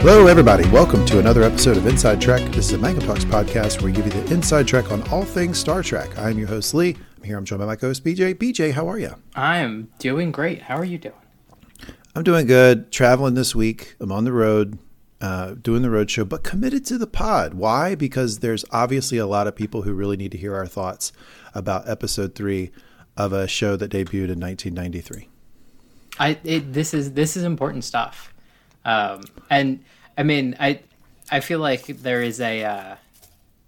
Hello, everybody. Welcome to another episode of Inside Trek. This is a Manga Talks podcast where we give you the inside track on all things Star Trek. I'm your host, Lee. I'm here. I'm joined by my co-host, BJ. BJ, how are you? I am doing great. How are you doing? I'm doing good. Traveling this week. I'm on the road, uh, doing the road show, but committed to the pod. Why? Because there's obviously a lot of people who really need to hear our thoughts about episode three of a show that debuted in 1993. I it, this is this is important stuff, um, and I mean I I feel like there is a uh,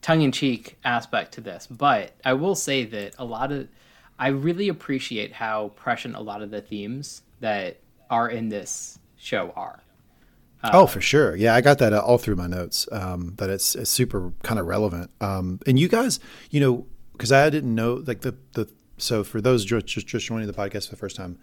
tongue in cheek aspect to this, but I will say that a lot of I really appreciate how prescient a lot of the themes that are in this show are. oh, for sure. Yeah, I got that all through my notes. Um, that it's, it's super kind of relevant. Um, and you guys, you know, because I didn't know like the the so for those just just joining the podcast for the first time,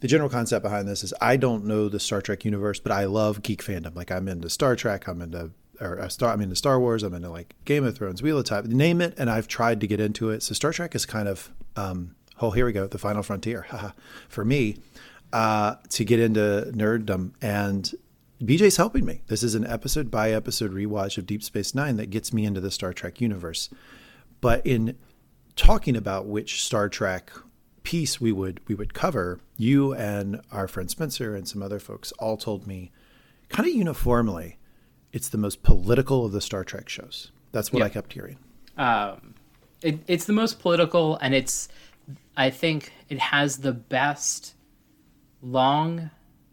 the general concept behind this is I don't know the Star Trek universe, but I love geek fandom. Like I'm into Star Trek, I'm into or uh, Star, I'm into Star Wars, I'm into like Game of Thrones, Wheel of Time, name it, and I've tried to get into it. So Star Trek is kind of um, oh here we go, the final frontier for me uh, to get into nerddom and. BJ's helping me. This is an episode by episode rewatch of Deep Space Nine that gets me into the Star Trek universe. But in talking about which Star Trek piece we would we would cover, you and our friend Spencer and some other folks all told me kind of uniformly it's the most political of the Star Trek shows. That's what I kept hearing. Um, it, it's the most political, and it's I think it has the best long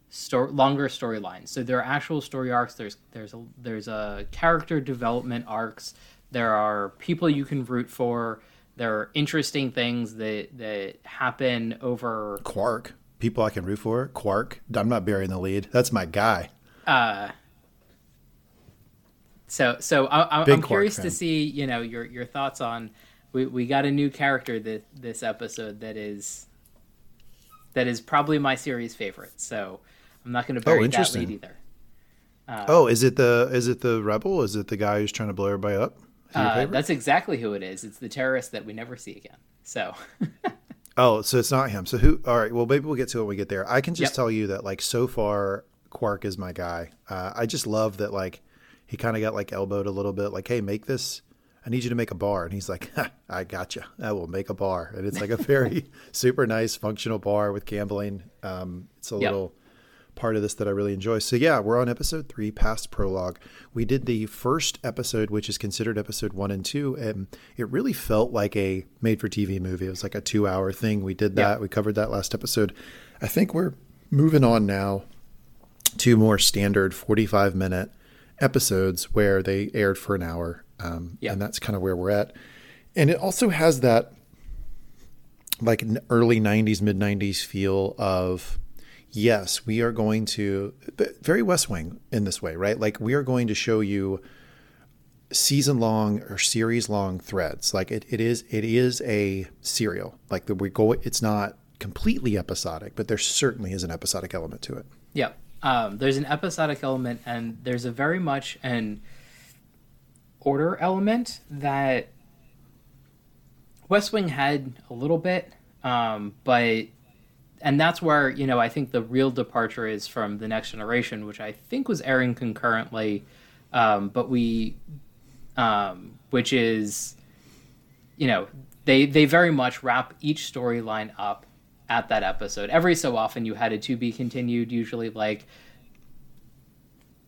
story, longer storylines. So there are actual story arcs. There's there's a there's a character development arcs. There are people you can root for. There are interesting things that that happen over Quark. People I can root for. Quark. I'm not burying the lead. That's my guy. Uh, so so I, am curious to see you know your your thoughts on we, we got a new character that this episode that is that is probably my series favorite. So I'm not going to bury oh, that lead either. Uh, oh, is it the is it the rebel? Is it the guy who's trying to blow everybody up? Uh, that's exactly who it is. It's the terrorist that we never see again. So. oh, so it's not him. So who? All right. Well, maybe we'll get to it when we get there. I can just yep. tell you that like so far, Quark is my guy. Uh, I just love that like he kind of got like elbowed a little bit. Like, hey, make this. I need you to make a bar, and he's like, I got you. I will make a bar, and it's like a very super nice functional bar with gambling. Um, it's a yep. little part of this that I really enjoy. So yeah, we're on episode three, past prologue. We did the first episode, which is considered episode one and two, and it really felt like a made-for-TV movie. It was like a two-hour thing. We did that. Yeah. We covered that last episode. I think we're moving on now to more standard forty-five minute episodes where they aired for an hour, um, yeah. and that's kind of where we're at. And it also has that like early 90s mid 90s feel of yes, we are going to very West Wing in this way, right? Like we are going to show you season long or series long threads. Like it, it is it is a serial. Like the we go it's not completely episodic, but there certainly is an episodic element to it. Yeah. Um, there's an episodic element and there's a very much an order element that West Wing had a little bit, um, but and that's where you know I think the real departure is from the next generation, which I think was airing concurrently, um, but we, um, which is, you know, they they very much wrap each storyline up at that episode. Every so often, you had a to be continued, usually like.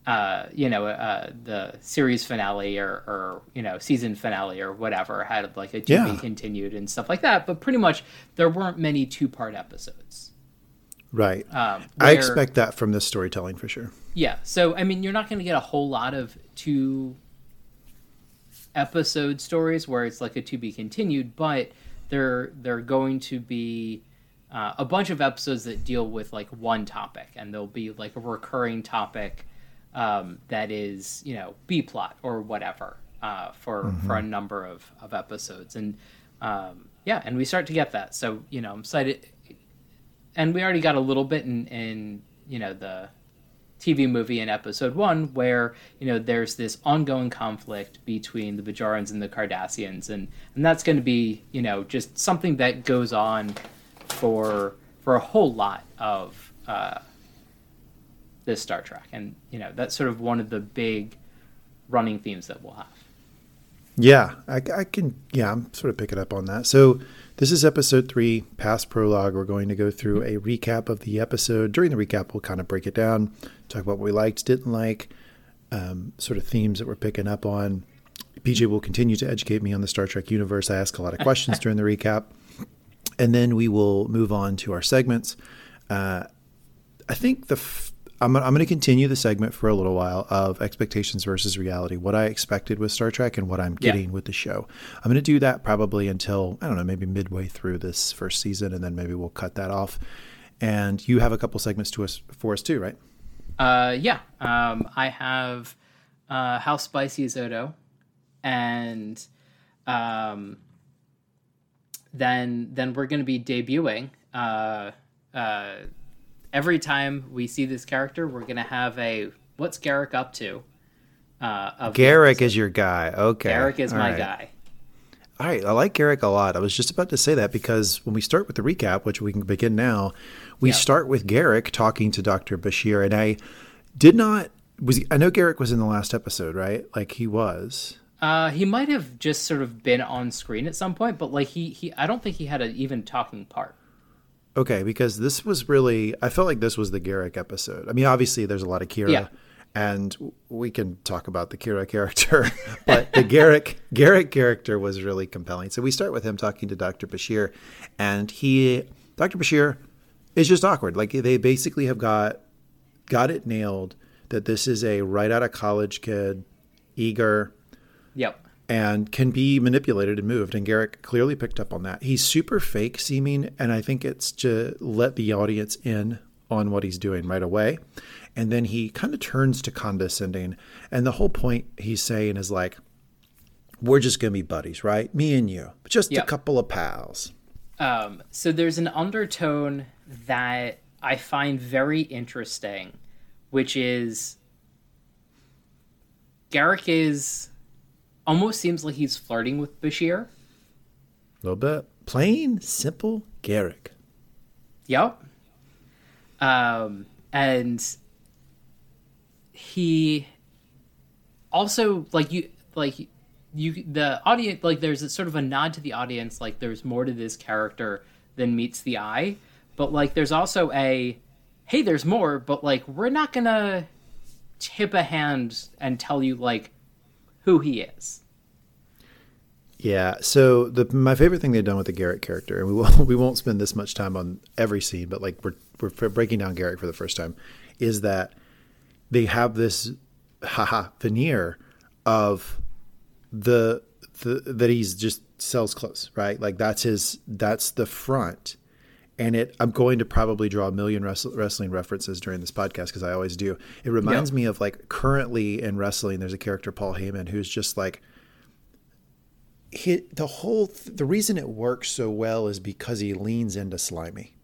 Uh, you know, uh, the series finale or, or, you know, season finale or whatever had like a to yeah. be continued and stuff like that. But pretty much there weren't many two part episodes. Right. Um, where, I expect that from this storytelling for sure. Yeah. So, I mean, you're not going to get a whole lot of two episode stories where it's like a to be continued, but they're they're going to be uh, a bunch of episodes that deal with like one topic, and there'll be like a recurring topic um, that is you know B plot or whatever uh, for mm-hmm. for a number of of episodes, and um, yeah, and we start to get that. So you know, I'm excited and we already got a little bit in, in you know the TV movie in episode one, where you know there's this ongoing conflict between the Bajorans and the Cardassians, and and that's going to be you know just something that goes on for for a whole lot of uh, this Star Trek, and you know that's sort of one of the big running themes that we'll have. Yeah, I, I, can. Yeah, I'm sort of picking up on that. So this is episode three, past prologue. We're going to go through a recap of the episode. During the recap, we'll kind of break it down, talk about what we liked, didn't like, um, sort of themes that we're picking up on. BJ will continue to educate me on the Star Trek universe. I ask a lot of questions during the recap, and then we will move on to our segments. Uh, I think the f- I'm, I'm going to continue the segment for a little while of expectations versus reality, what I expected with Star Trek and what I'm getting yeah. with the show. I'm going to do that probably until, I don't know, maybe midway through this first season, and then maybe we'll cut that off. And you have a couple segments to us for us too, right? Uh, yeah. Um, I have uh, How Spicy is Odo, and um, then then we're going to be debuting. Uh, uh, every time we see this character, we're gonna have a what's Garak up to? Uh, Garak is your guy. Okay, Garak is All my right. guy. All right, I like Garak a lot. I was just about to say that because when we start with the recap, which we can begin now, we start with Garak talking to Doctor Bashir, and I did not was he, I know Garak was in the last episode, right? Like he was. Uh, he might have just sort of been on screen at some point, but like he, he I don't think he had an even talking part. Okay, because this was really, I felt like this was the Garak episode. I mean, obviously, there's a lot of Kira, yeah. and we can talk about the Kira character, but the Garak Garak character was really compelling. So we start with him talking to Dr. Bashir, and he, Dr. Bashir, is just awkward. Like they basically have got got it nailed that this is a right out of college kid, eager. Yep and can be manipulated and moved. And Garak clearly picked up on that. He's super fake seeming, and I think it's to let the audience in on what he's doing right away. And then he kind of turns to condescending. And the whole point he's saying is like, we're just going to be buddies, right? Me and you, just yep. a couple of pals. Um, so there's an undertone that I find very interesting, which is Garak is almost seems like he's flirting with Bashir. A little bit. Plain, simple Garak. Yep. Um, and he also like you like you the audience like there's a, sort of a nod to the audience like there's more to this character than meets the eye but like there's also a hey there's more but like we're not gonna tip a hand and tell you like who he is. Yeah. So the my favorite thing they've done with the Garak character, and we will we won't spend this much time on every scene, but like we're we're breaking down Garak for the first time, is that they have this haha veneer of the, the that he's just sells clothes, right? Like that's his that's the front. And it, I'm going to probably draw a million wrestling references during this podcast because I always do. It reminds me of like currently in wrestling, there's a character Paul Heyman who's just like he, the whole the reason it works so well is because he leans into slimy.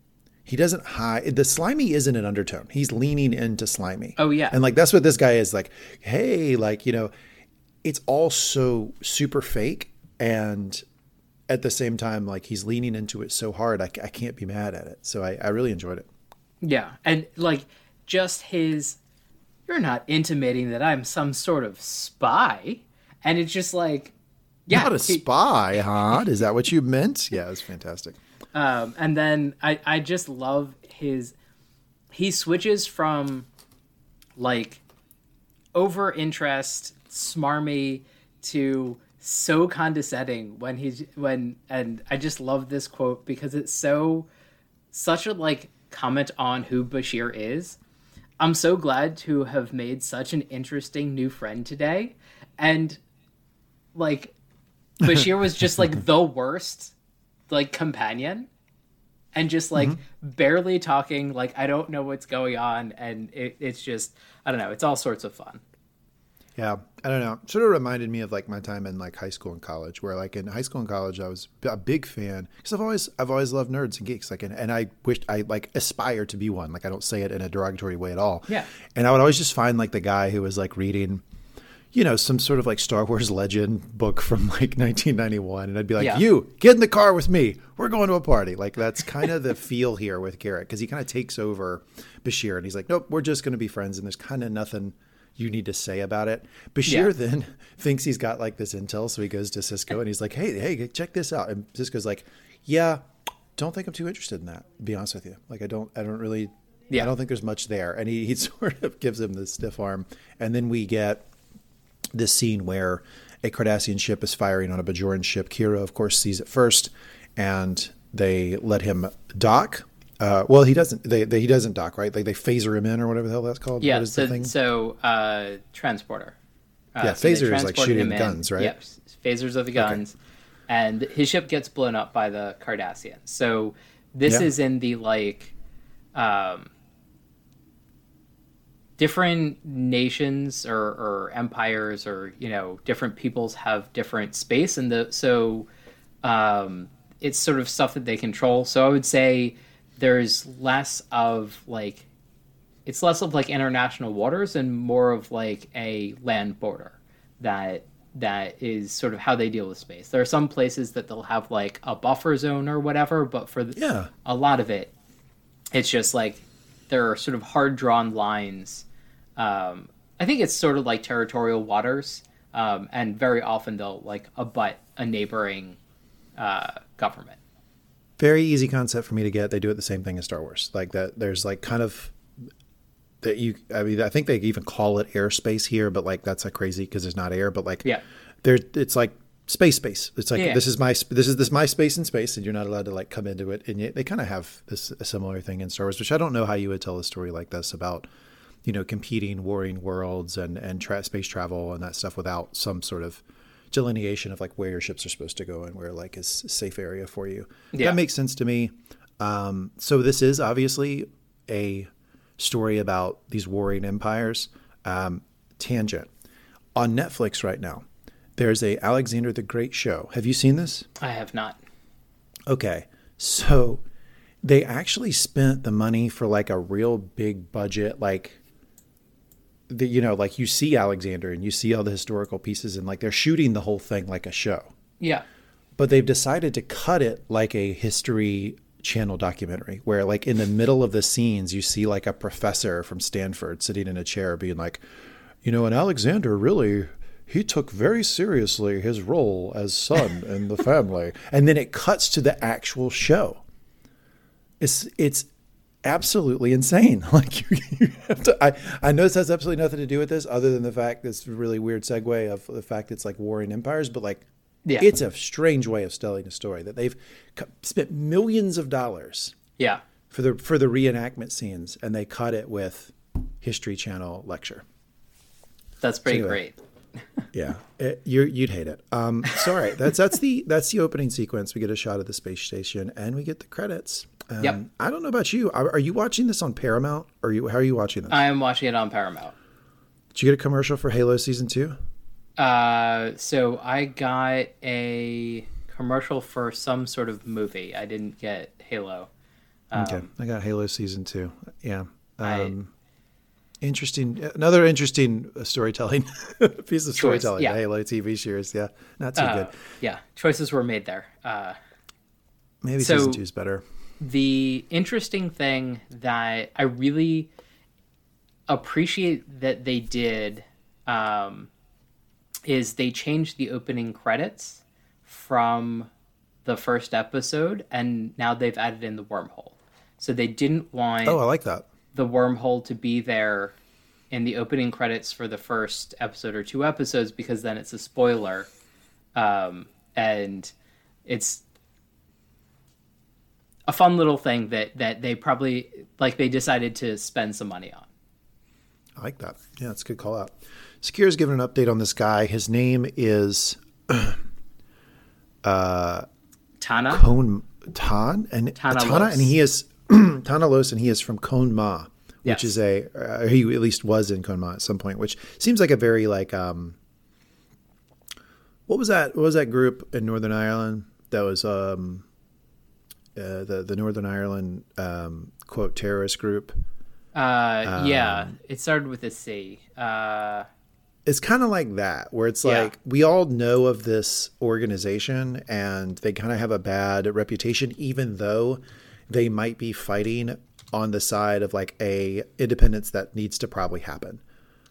He doesn't hide. The slimy isn't an undertone. He's leaning into slimy. Oh yeah, and like that's what this guy is like. Hey, like you know, it's all so super fake and at the same time, like he's leaning into it so hard, I, I can't be mad at it. So I, I really enjoyed it. Yeah, and like just his, you're not intimating that I'm some sort of spy, and it's just like, yeah, not a he, spy, huh? Is that what you meant? Yeah, it's fantastic. Um, and then I, I just love his, he switches from, like, over interest, smarmy to so condescending when he's when and I just love this quote because it's so such a like comment on who Bashir is. I'm so glad to have made such an interesting new friend today. And like Bashir was just like the worst like companion and just like mm-hmm. barely talking like I don't know what's going on and it, it's just I don't know, it's all sorts of fun. Yeah, I don't know. Sort of reminded me of like my time in like high school and college, where like in high school and college, I was a big fan because I've always I've always loved nerds and geeks. Like, and, and I wished I like aspire to be one. Like, I don't say it in a derogatory way at all. Yeah. And I would always just find like the guy who was like reading, you know, some sort of like Star Wars legend book from like 1991, and I'd be like, Yeah. "You get in the car with me. We're going to a party." Like that's kind of the feel here with Garak because he kind of takes over Bashir, and he's like, "Nope, we're just going to be friends," and there's kind of nothing you need to say about it. Bashir Yeah. then thinks he's got like this intel, so he goes to Sisko and he's like, "Hey, hey, check this out." And Sisko's like, "Yeah, don't think I'm too interested in that. To be honest with you, like I don't, I don't really." Yeah. I don't think there's much there. And he, he sort of gives him the stiff arm. And then we get this scene where a Cardassian ship is firing on a Bajoran ship. Kira, of course, sees it first, and they let him dock. Uh, well, he doesn't. They, they he doesn't dock, right? Like they phaser him in, or whatever the hell that's called. Yeah, what is so the thing? so uh, transporter. Uh, Yeah, so phaser is like shooting guns, right? Yep, phasers are the guns, and his ship gets blown up by the Cardassians. So this Yeah. is in the like, um, different nations or, or empires or you know different peoples have different space, and the so um, it's sort of stuff that they control. So I would say there's less of like it's less of like international waters and more of like a land border that that is sort of how they deal with space. There are some places that they'll have like a buffer zone or whatever, but for the, Yeah. a lot of it, it's just like there are sort of hard drawn lines. Um, I think it's sort of like territorial waters, um, and very often they'll like abut a neighboring uh, government. Very easy concept for me to get. They do it the same thing as Star Wars. Like that there's like kind of that you I mean I think they even call it airspace here, but like that's like crazy because there's not air, but like Yeah. there it's like space space. It's like Yeah. this is my this is this my space in space and you're not allowed to like come into it and yet they kind of have this a similar thing in Star Wars, which I don't know how you would tell a story like this about you know competing warring worlds and and tra- space travel and that stuff without some sort of delineation of like where your ships are supposed to go and where like is safe area for you. Yeah. That makes sense to me. Um, so this is obviously a story about these warring empires. Um, tangent on Netflix right now. There's a Alexander the Great show. Have you seen this? I have not. Okay, so they actually spent the money for like a real big budget, like the you know, like you see Alexander and you see all the historical pieces, and like they're shooting the whole thing like a show. Yeah. but they've decided to cut it like a history channel documentary where like in the middle of the scenes you see like a professor from Stanford sitting in a chair being like you know and Alexander really he took very seriously his role as son in the family. And then it cuts to the actual show. It's it's absolutely insane like you, you have to I, I know this has absolutely nothing to do with this other than the fact this really weird segue of the fact it's like warring empires but like Yeah. it's a strange way of telling a story that they've spent millions of dollars Yeah. for the for the reenactment scenes and they cut it with history channel lecture That's pretty Anyway. great. yeah it, you you'd hate it um so all right that's that's the that's the opening sequence we get a shot of the space station and we get the credits um, Yep. i don't know about you are, are you watching this on paramount or are you how are you watching this I am watching it on Paramount. did you get a commercial for halo season two Uh, so I got a commercial for some sort of movie. I didn't get Halo. Okay, I got Halo season two. Yeah, I- um, interesting. Another interesting uh, storytelling piece of Choice, storytelling. yeah. Halo TV series. Yeah, not too Uh, good. yeah, choices were made there. Uh, Maybe so- season two is better. The interesting thing that I really appreciate that they did um, is they changed the opening credits from the first episode, and now they've added in the wormhole. So they didn't want Oh, I like that. the wormhole to be there in the opening credits for the first episode or two episodes because then it's a spoiler um, and it's a fun little thing that that they probably like they decided to spend some money on I like that. Yeah, it's a good call out. Secure's given an update on this guy. His name is tahna Kon Tan and Tahna Tahna, and he is Tahna Los, and he is from Kohn-Ma, which Yes. is a uh, he at least was in Kohn-Ma at some point, which seems like a very like um. What was that? What was that group in Northern Ireland that was um, uh, the the Northern Ireland um, quote terrorist group? uh Um, yeah it started with a c uh it's kind of like that where it's Yeah. like we all know of this organization and they kind of have a bad reputation even though they might be fighting on the side of like a independence that needs to probably happen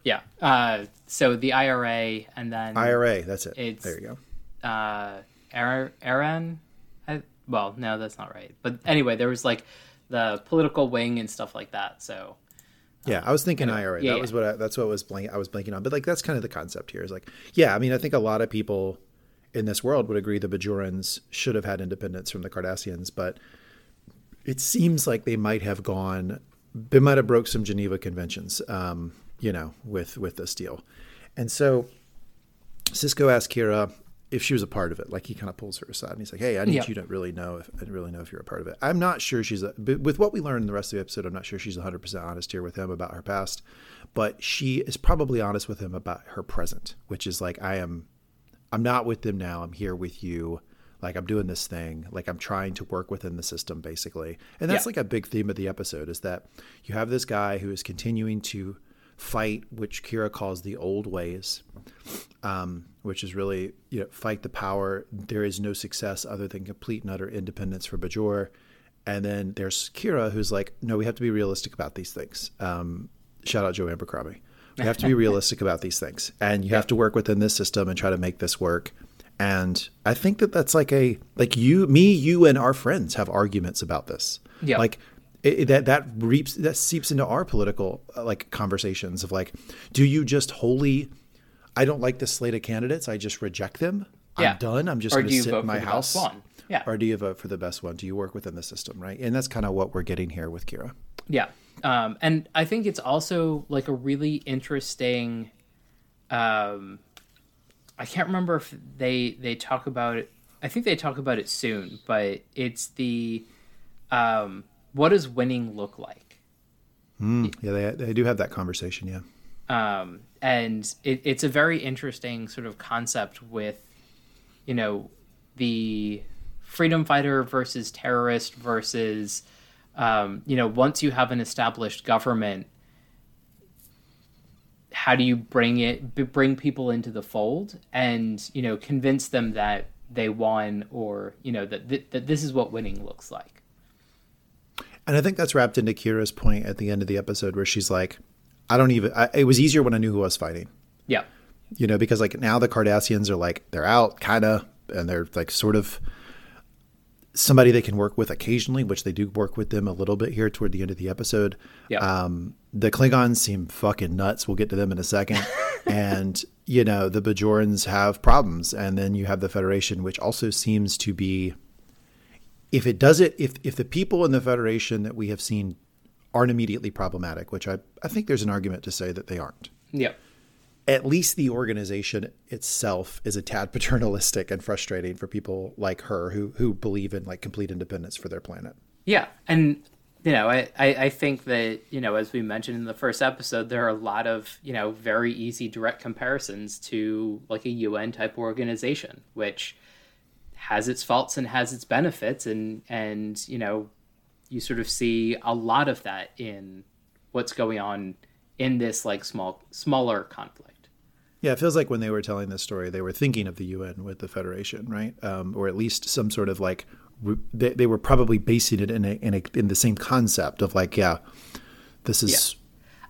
Yeah. Uh, so the IRA and then ira that's it It's- there you go uh, Ar- Aran. I, well, no, that's not right. But anyway, there was like the political wing and stuff like that. So yeah i was thinking ira yeah, that yeah. was what I, that's what was blank i was blanking on but like that's kind of the concept here is like yeah i mean i think a lot of people in this world would agree the bajorans should have had independence from the cardassians but it seems like they might have gone they might have broke some geneva conventions um, you know with with this deal and so sisko asked kira if she was a part of it like he kind of pulls her aside and he's like hey i need Yeah. you to really know if i really know if you're a part of it i'm not sure she's a, but with what we learned in the rest of the episode i'm not sure she's 100% honest here with him about her past but she is probably honest with him about her present which is like i am I'm not with them now. I'm here with you. Like I'm doing this thing. Like I'm trying to work within the system, basically. And that's like a big theme of the episode is that you have this guy who is continuing to fight, which Kira calls the old ways, um, which is really you know fight the power. There is no success other than complete and utter independence for Bajor. And then there's Kira, who's like, no, we have to be realistic about these things. Um, shout out Joe Abercrombie. We have to be realistic about these things, and you have to work within this system and try to make this work. And I think that that's like a like you, me, you, and our friends have arguments about this. Yeah. Like it, it- that that reaps that seeps into our political uh, like conversations of like, do you just wholly? I don't like the slate of candidates. I just reject them. Yeah. I'm done. I'm just going to sit in my for the house. best one? Yeah. Or do you vote for the best one? Do you work within the system, right? And that's kind of what we're getting here with Kira. Yeah. Um, and I think it's also like a really interesting um I can't remember if they they talk about it I think they talk about it soon, but it's the um what does winning look like? Yeah, they they do have that conversation. Yeah. um, and it, it's a very interesting sort of concept with you know the freedom fighter versus terrorist versus um, you know once you have an established government how do you bring it bring people into the fold and you know convince them that they won or you know that, th- that this is what winning looks like And I think that's wrapped into Kira's point at the end of the episode where she's like, I don't even, I, it was easier when I knew who I was fighting, yeah you know, because like now the Cardassians are like, they're out kind of, and they're like sort of somebody they can work with occasionally, which they do work with them a little bit here toward the end of the episode. Yeah. Um, the Klingons seem fucking nuts. We'll get to them in a second. and, you know, the Bajorans have problems. And then you have the Federation, which also seems to be, if it does it, if, if the people in the Federation that we have seen aren't immediately problematic, which I, I think there's an argument to say that they aren't. Yeah. At least the organization itself is a tad paternalistic and frustrating for people like her who who believe in like complete independence for their planet. Yeah, and you know, I, I I think that you know, as we mentioned in the first episode, there are a lot of you know very easy direct comparisons to like a UN type organization, which has its faults and has its benefits, and and you know, you sort of see a lot of that in what's going on in this like small smaller conflict. Yeah, it feels like when they were telling this story, they were thinking of the UN with the Federation, right? Um, or at least some sort of like they, they were probably basing it in a, in a in the same concept of like, yeah, this is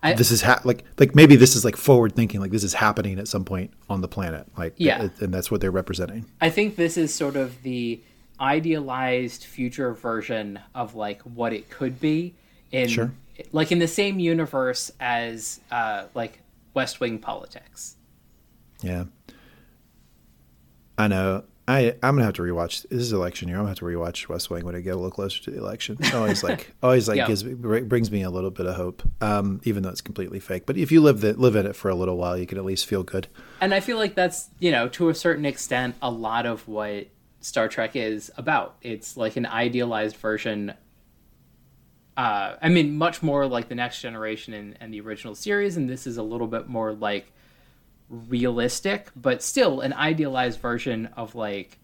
I- this is ha- like like maybe this is like forward thinking, like this is happening at some point on the planet, like Yeah. and that's what they're representing. I think this is sort of the idealized future version of like what it could be in Sure. like in the same universe as uh, like West Wing politics. Yeah. I know. I I'm gonna have to rewatch. This is election year. I'm gonna have to rewatch West Wing when I get a little closer to the election. It always like always like Yeah. gives me brings me a little bit of hope, um, even though it's completely fake. But if you live the, live in it for a little while, you can at least feel good. And I feel like that's, you know, to a certain extent a lot of what Star Trek is about. It's like an idealized version uh, I mean, much more like the Next Generation and, and the original series, and this is a little bit more like realistic, but still an idealized version of like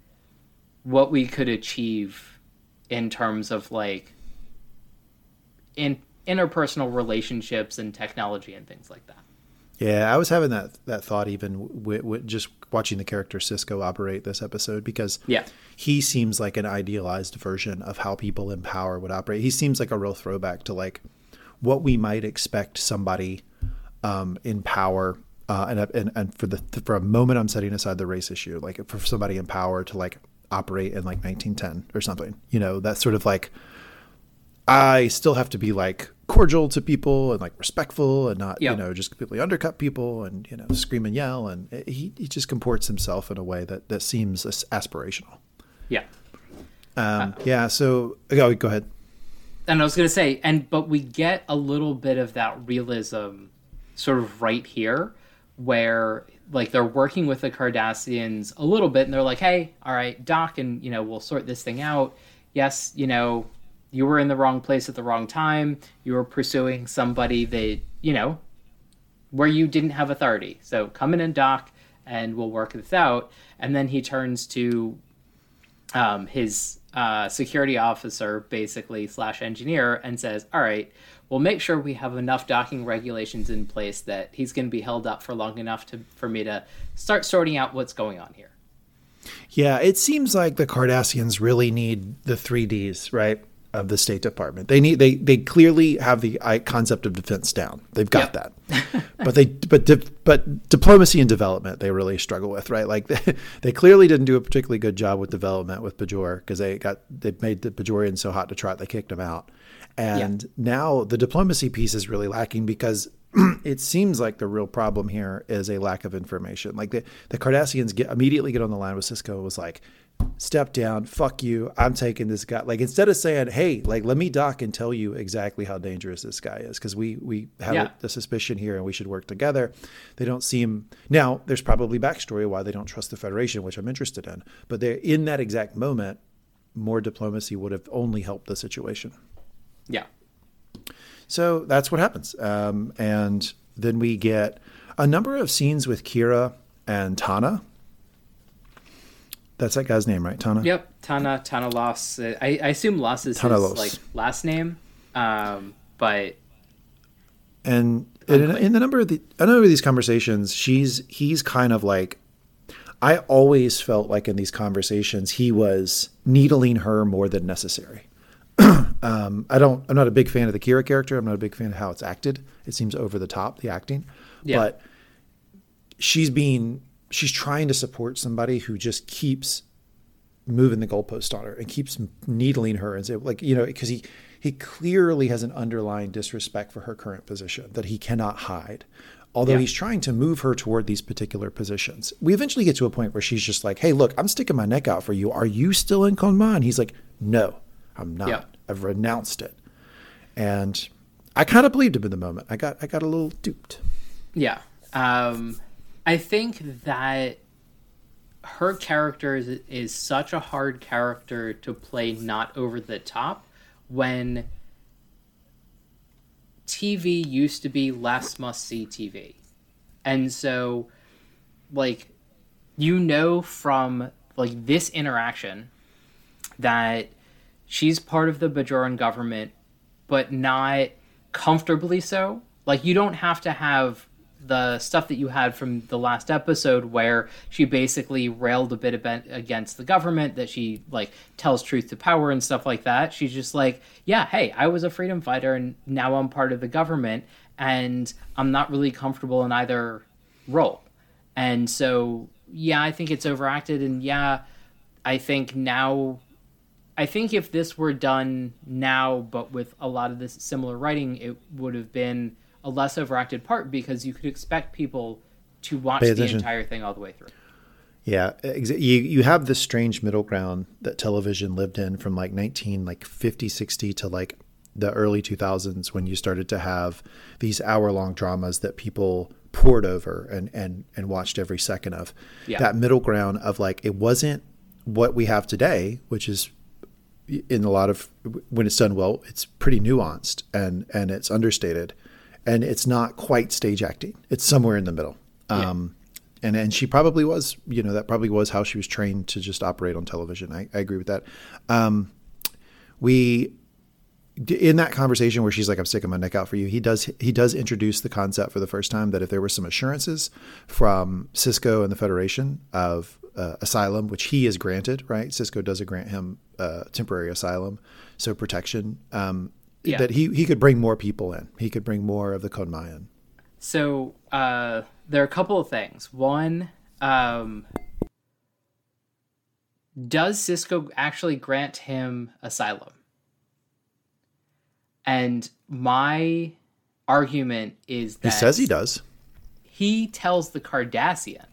what we could achieve in terms of like in interpersonal relationships and technology and things like that. Yeah, I was having that that thought even w- w- just watching the character Sisko operate this episode because yeah, he seems like an idealized version of how people in power would operate. He seems like a real throwback to like what we might expect somebody um, in power. Uh, and, and and for the for a moment, I'm setting aside the race issue. Like for somebody in power to like operate in like 1910 or something. You know, that's sort of like I still have to be like cordial to people and like respectful and not yep. you know just completely undercut people and you know scream and yell and he he just comports himself in a way that that seems aspirational. Yeah. Um, uh, yeah. So go go ahead. And I was going to say, and but we get a little bit of that realism, sort of right here, where like they're working with the Cardassians a little bit, and they're like, "Hey, all right, Doc, and you know we'll sort this thing out. Yes, you know you were in the wrong place at the wrong time. You were pursuing somebody that, you know, where you didn't have authority. So come in and dock and we'll work this out. And then he turns to um, his uh, security officer, basically, slash engineer, and says, All right, we'll make sure we have enough docking regulations in place that he's going to be held up for long enough to, for me to start sorting out what's going on here. Yeah, it seems like the Cardassians really need the 3Ds, right? Of the State Department. They need they they clearly have the concept of defense down. They've got yep. that, but they but di- but diplomacy and development they really struggle with, right? Like they, they clearly didn't do a particularly good job with development with Bajor because they got they made the Bajorians so hot to trot they kicked them out, and now the diplomacy piece is really lacking because. it seems like the real problem here is a lack of information. Like the, the Cardassians get immediately get on the line with Sisko was like, step down, fuck you, I'm taking this guy. Like instead of saying, hey, like let me dock and tell you exactly how dangerous this guy is, because we we have yeah. the suspicion here and we should work together. They don't seem now. There's probably backstory why they don't trust the Federation, which I'm interested in. But they're in that exact moment. More diplomacy would have only helped the situation. Yeah. So that's what happens, um, and then we get a number of scenes with Kira and Tahna that's that guy's name, right? Tahna. Yep, Tahna Tahna Los. I, I assume Los is Tahna his like last name, um, but and in, in, the number of the a number of these conversations, she's he's kind of like. I always felt like in these conversations he was needling her more than necessary. um, I don't. I'm not a big fan of the Kira character. I'm not a big fan of how it's acted. It seems over the top, the acting. Yeah. But she's being she's trying to support somebody who just keeps moving the goalpost on her and keeps needling her and say like you know because he he clearly has an underlying disrespect for her current position that he cannot hide. Although yeah. he's trying to move her toward these particular positions. We eventually get to a point where she's just like hey look i'm sticking my neck out for you. Are you still in command he's like no i'm not. Yeah. i've renounced it. And i kind of believed him in the moment. I got i got a little duped. Yeah. Um I think that her character is, is such a hard character to play not over the top when TV used to be less must see TV. And so like you know from like this interaction that she's part of the Bajoran government but not comfortably so. Like you don't have to have the stuff that you had from the last episode where she basically railed a bit against the government that she like tells truth to power and stuff like that. She's just like yeah hey i was a freedom fighter and now i'm part of the government and i'm not really comfortable in either role. And so yeah i think it's overacted and yeah i think now I think if this were done now, but with a lot of this similar writing, it would have been a less overacted part because you could expect people to watch the entire thing all the way through. Yeah, you you have this strange middle ground that television lived in from like 19 like 50 60 to like the early 2000s when you started to have these hour long dramas that people poured over and and and watched every second of. Yeah. That middle ground of like it wasn't what we have today, which is in a lot of when it's done well, it's pretty nuanced and and it's understated and it's not quite stage acting. It's somewhere in the middle. Um, and and she probably was, you know, that probably was how she was trained to just operate on television. I, I agree with that. Um, we in that conversation where she's like, "I'm sticking my neck out for you," he does he does introduce the concept for the first time that if there were some assurances from Sisko and the Federation of uh, asylum, which he is granted, right? Sisko does grant him uh, temporary asylum, so protection. Um, yeah. That he he could bring more people in. He could bring more of the Kohn-Ma So uh, there are a couple of things. One, um, does Sisko actually grant him asylum? And my argument is that he says he does. He tells the Cardassian,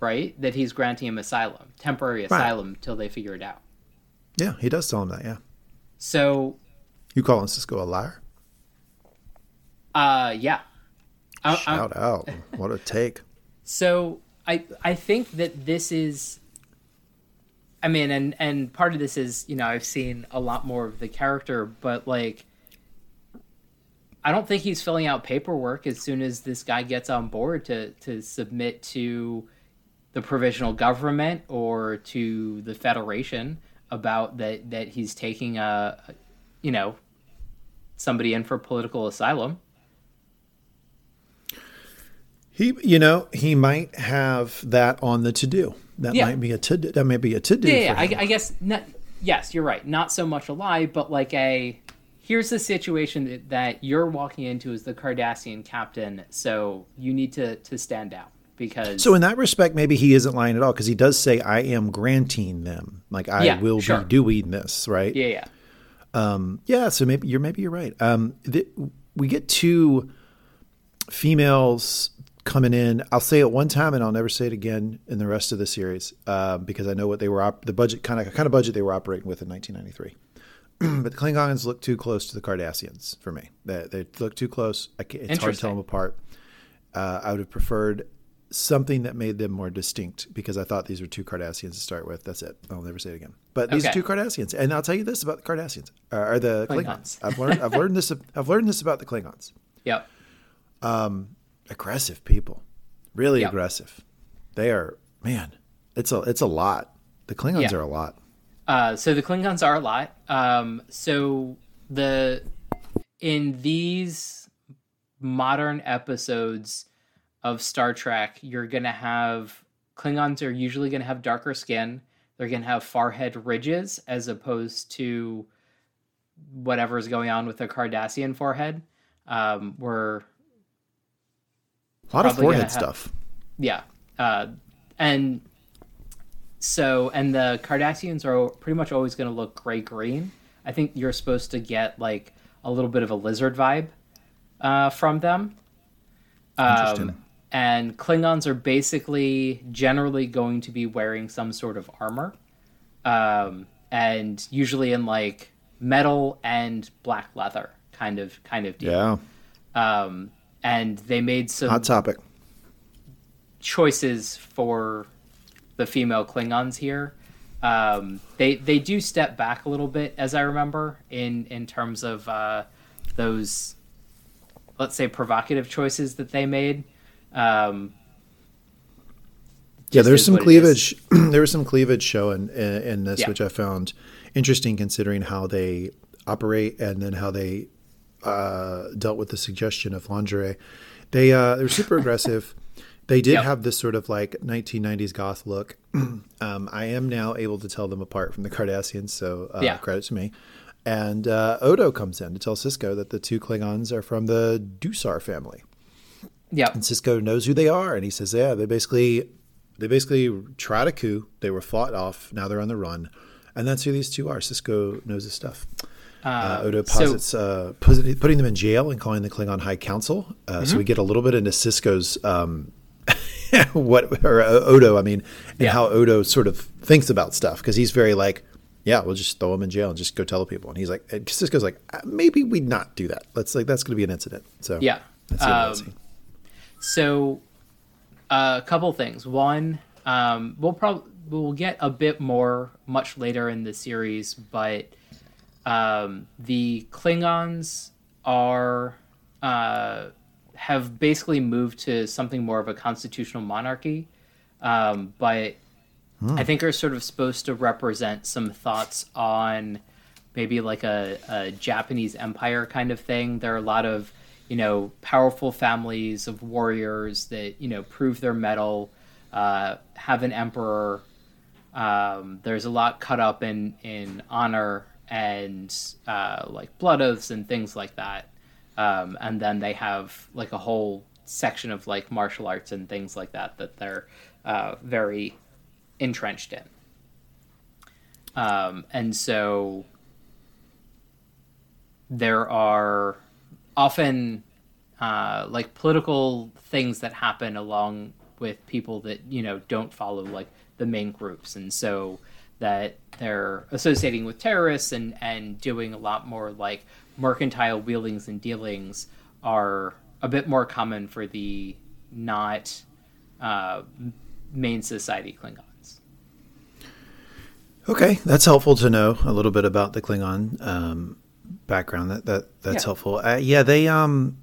right, that he's granting him asylum, temporary asylum, right. till they figure it out. Yeah, he does tell him that. Yeah. So. You calling Sisko a liar? Uh, yeah. Shout I, out! What a take. So I I think that this is I mean, and and part of this is you know I've seen a lot more of the character, but like I don't think he's filling out paperwork as soon as this guy gets on board to to submit to the provisional government or to the federation about that that he's taking a you know somebody in for political asylum. He, you know, he might have that on the to do. That yeah. might be a to that may be a to do. Yeah, yeah. I, I, guess not. Yes, you're right. Not so much a lie, but like a here's the situation that, that you're walking into as the Cardassian captain. So you need to to stand out because. So in that respect, maybe he isn't lying at all because he does say, "I am granting them." Like I yeah, will sure. be doing this, right? Yeah, yeah. Um, yeah. So maybe you're maybe you're right. Um, the, we get two females coming in. I'll say it one time and I'll never say it again in the rest of the series uh, because I know what they were op- the budget kind of kind of budget they were operating with in 1993. but the Klingons look too close to the Cardassians for me. They, they look too close. it's hard to tell them apart. Uh, I would have preferred something that made them more distinct because I thought these were two Cardassians to start with. That's it. I'll never say it again. But these okay. are two Cardassians, and I'll tell you this about the Cardassians uh, are the Klingons. Klingons. I've learned I've learned this I've learned this about the Klingons. Yep. Um, aggressive people, really yep. aggressive. They are man. It's a it's a lot. The Klingons yeah. are a lot. Uh, so the Klingons are a lot. Um, so the in these modern episodes of Star Trek, you're gonna have Klingons are usually gonna have darker skin. They're gonna have forehead ridges as opposed to whatever's going on with the Cardassian forehead. Um, where a lot of forehead have, stuff. Yeah. Uh, and so, and the Cardassians are pretty much always going to look gray green. I think you're supposed to get like a little bit of a lizard vibe uh, from them. Um, and Klingons are basically generally going to be wearing some sort of armor, um, and usually in like metal and black leather kind of kind of deal. Yeah. Um, and they made some hot topic choices for the female Klingons here. Um, they they do step back a little bit, as I remember, in in terms of uh, those, let's say, provocative choices that they made. Um, yeah, there's some cleavage. there was some cleavage showing in, in this, yeah. which I found interesting, considering how they operate and then how they uh, dealt with the suggestion of lingerie. They uh, they're super aggressive. They did yep. have this sort of like 1990s goth look. um, I am now able to tell them apart from the Cardassians, so uh, yeah. credit to me. And uh, Odo comes in to tell Sisko that the two Klingons are from the Duras family. Yeah, and Sisko knows who they are, and he says, "Yeah, they basically they basically tried a coup. They were fought off. Now they're on the run, and that's who these two are. Sisko knows his stuff." Uh, Odo posits so, uh, putting them in jail and calling the Klingon High Council. Uh, mm-hmm. So we get a little bit into Sisko's um, what or uh, Odo, I mean, and yeah. how Odo sort of thinks about stuff because he's very like, yeah, we'll just throw him in jail and just go tell the people. And he's like, and Sisko's like, uh, maybe we not do that. Let's like that's going to be an incident. So yeah. that's Um, so uh, a couple things. One, um, we'll probably we'll get a bit more much later in the series, but um, the Klingons are uh, have basically moved to something more of a constitutional monarchy, um, but hmm. I think are sort of supposed to represent some thoughts on maybe like a, a Japanese empire kind of thing. There are a lot of you know powerful families of warriors that you know prove their mettle, uh, have an emperor. Um, there's a lot cut up in in honor and uh, like blood oaths and things like that. Um, and then they have like a whole section of like martial arts and things like that that they're uh, very entrenched in. Um, and so there are often uh, like political things that happen along with people that you know don't follow like the main groups, and so that they're associating with terrorists and and doing a lot more like mercantile wheelings and dealings are a bit more common for the not uh, main society Klingons. Okay, that's helpful to know a little bit about the Klingon um, background. That that that's yeah. helpful. Uh, yeah, they um,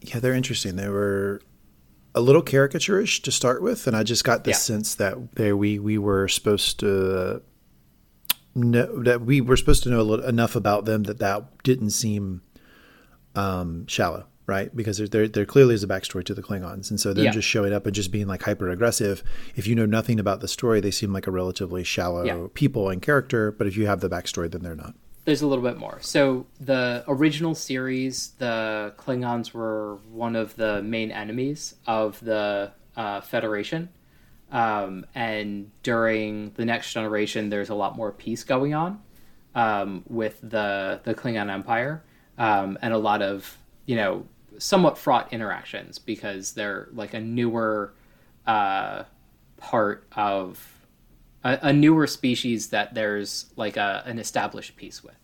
yeah, they're interesting. They were a little caricaturish to start with, and I just got the yeah. sense that there we we were supposed to know that we were supposed to know little, enough about them that that didn't seem um, shallow right? Because there, there, clearly is a backstory to the Klingons, and so them yeah. just showing up and just being like hyper aggressive. If you know nothing about the story, they seem like a relatively shallow yeah. people and character. But if you have the backstory, then they're not. There's a little bit more. So the original series, the Klingons were one of the main enemies of the uh, Federation. Um, and during the next generation, there's a lot more peace going on um, with the the Klingon Empire, um, and a lot of you know somewhat fraught interactions because they're like a newer uh, part of a, a, newer species that there's like a, an established peace with.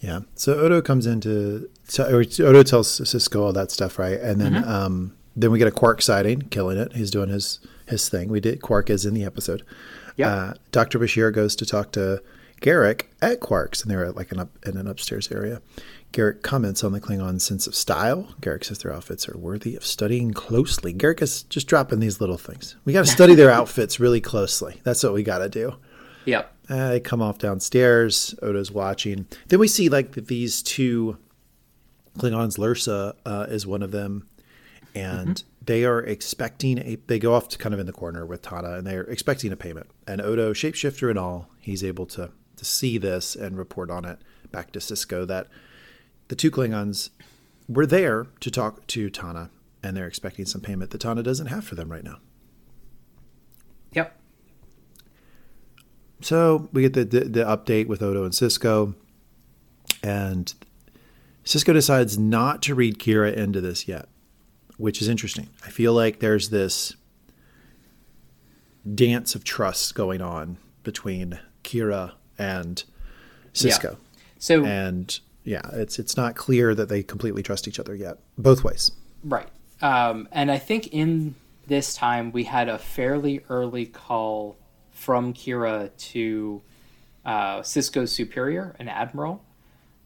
Yeah. So Odo comes into so Odo tells Sisko all that stuff, right? And then mm-hmm. um, then we get a Quark sighting, killing it. He's doing his his thing. We did Quark is in the episode. Yeah. Uh, Doctor Bashir goes to talk to Garak at Quark's, and they're at like an up in an upstairs area. Garak comments on the Klingon sense of style. Garak says their outfits are worthy of studying closely. Garak is just dropping these little things. We got to study their outfits really closely. That's what we got to do. Yep. Uh, they come off downstairs. Odo's watching. Then we see like these two Klingons. Lursa uh, is one of them, and mm-hmm. they are expecting a. They go off to kind of in the corner with Tahna, and they're expecting a payment. And Odo, shapeshifter and all, he's able to to see this and report on it back to Sisko that the two Klingons were there to talk to Tahna, and they're expecting some payment that Tahna doesn't have for them right now. Yep. So we get the, the, the update with Odo and Sisko, and Sisko decides not to read Kira into this yet, which is interesting. I feel like there's this dance of trust going on between Kira and Sisko. Yeah. So and yeah, it's it's not clear that they completely trust each other yet, both ways. Right. Um, and I think in this time we had a fairly early call from Kira to uh, Sisko's superior, an admiral,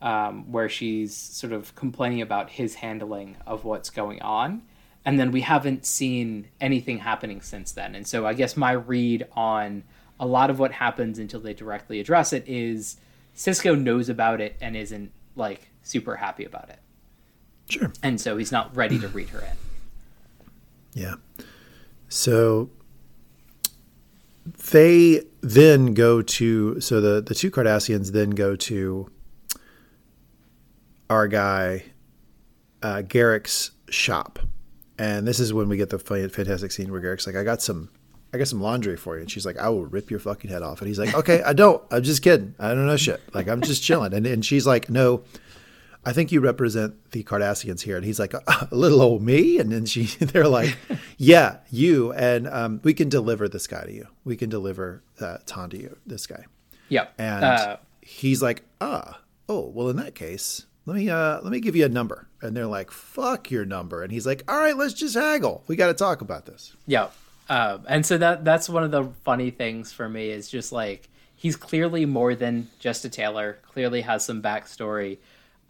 um, where she's sort of complaining about his handling of what's going on. And then we haven't seen anything happening since then. And so I guess my read on a lot of what happens until they directly address it is Sisko knows about it and isn't like super happy about it. Sure. And so he's not ready to read her in. Yeah. So they then go to so the the two Cardassians then go to our guy uh, Garak's shop, and this is when we get the fantastic scene where Garak's like, "I got some I got some laundry for you. And she's like, I will rip your fucking head off. And he's like, okay, I don't. I'm just kidding. I don't know shit. Like, I'm just chilling. And, and she's like, no, I think you represent the Cardassians here. And he's like, a, a little old me. And then she, they're like, yeah, you. And um, we can deliver this guy to you. We can deliver uh, Ton to you, this guy. Yep. And uh, he's like, ah, oh, well, in that case, let me uh, let me give you a number. And they're like, fuck your number. And he's like, all right, let's just haggle. We got to talk about this. Yeah. Um, and so that that's one of the funny things for me is just like he's clearly more than just a tailor. Clearly has some backstory,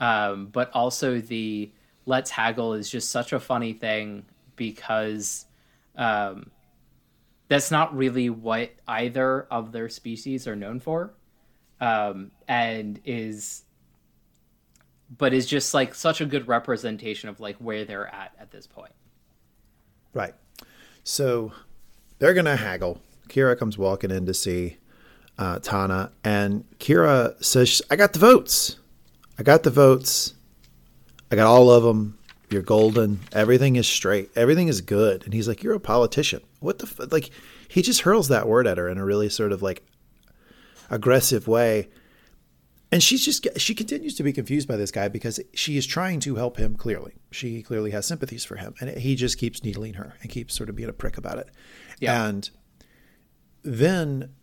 um, but also the let's haggle is just such a funny thing because um, that's not really what either of their species are known for. um, and is but is just like such a good representation of like where they're at at this point. Right. So they're gonna haggle. Kira comes walking in to see uh, Tahna, and Kira says, "I got the votes. I got the votes. I got all of them. You're golden. Everything is straight. Everything is good." And he's like, "You're a politician. What the f-? like?" He just hurls that word at her in a really sort of like aggressive way. And she's just she continues to be confused by this guy because she is trying to help him clearly. She clearly has sympathies for him and he just keeps needling her and keeps sort of being a prick about it. Yeah. And then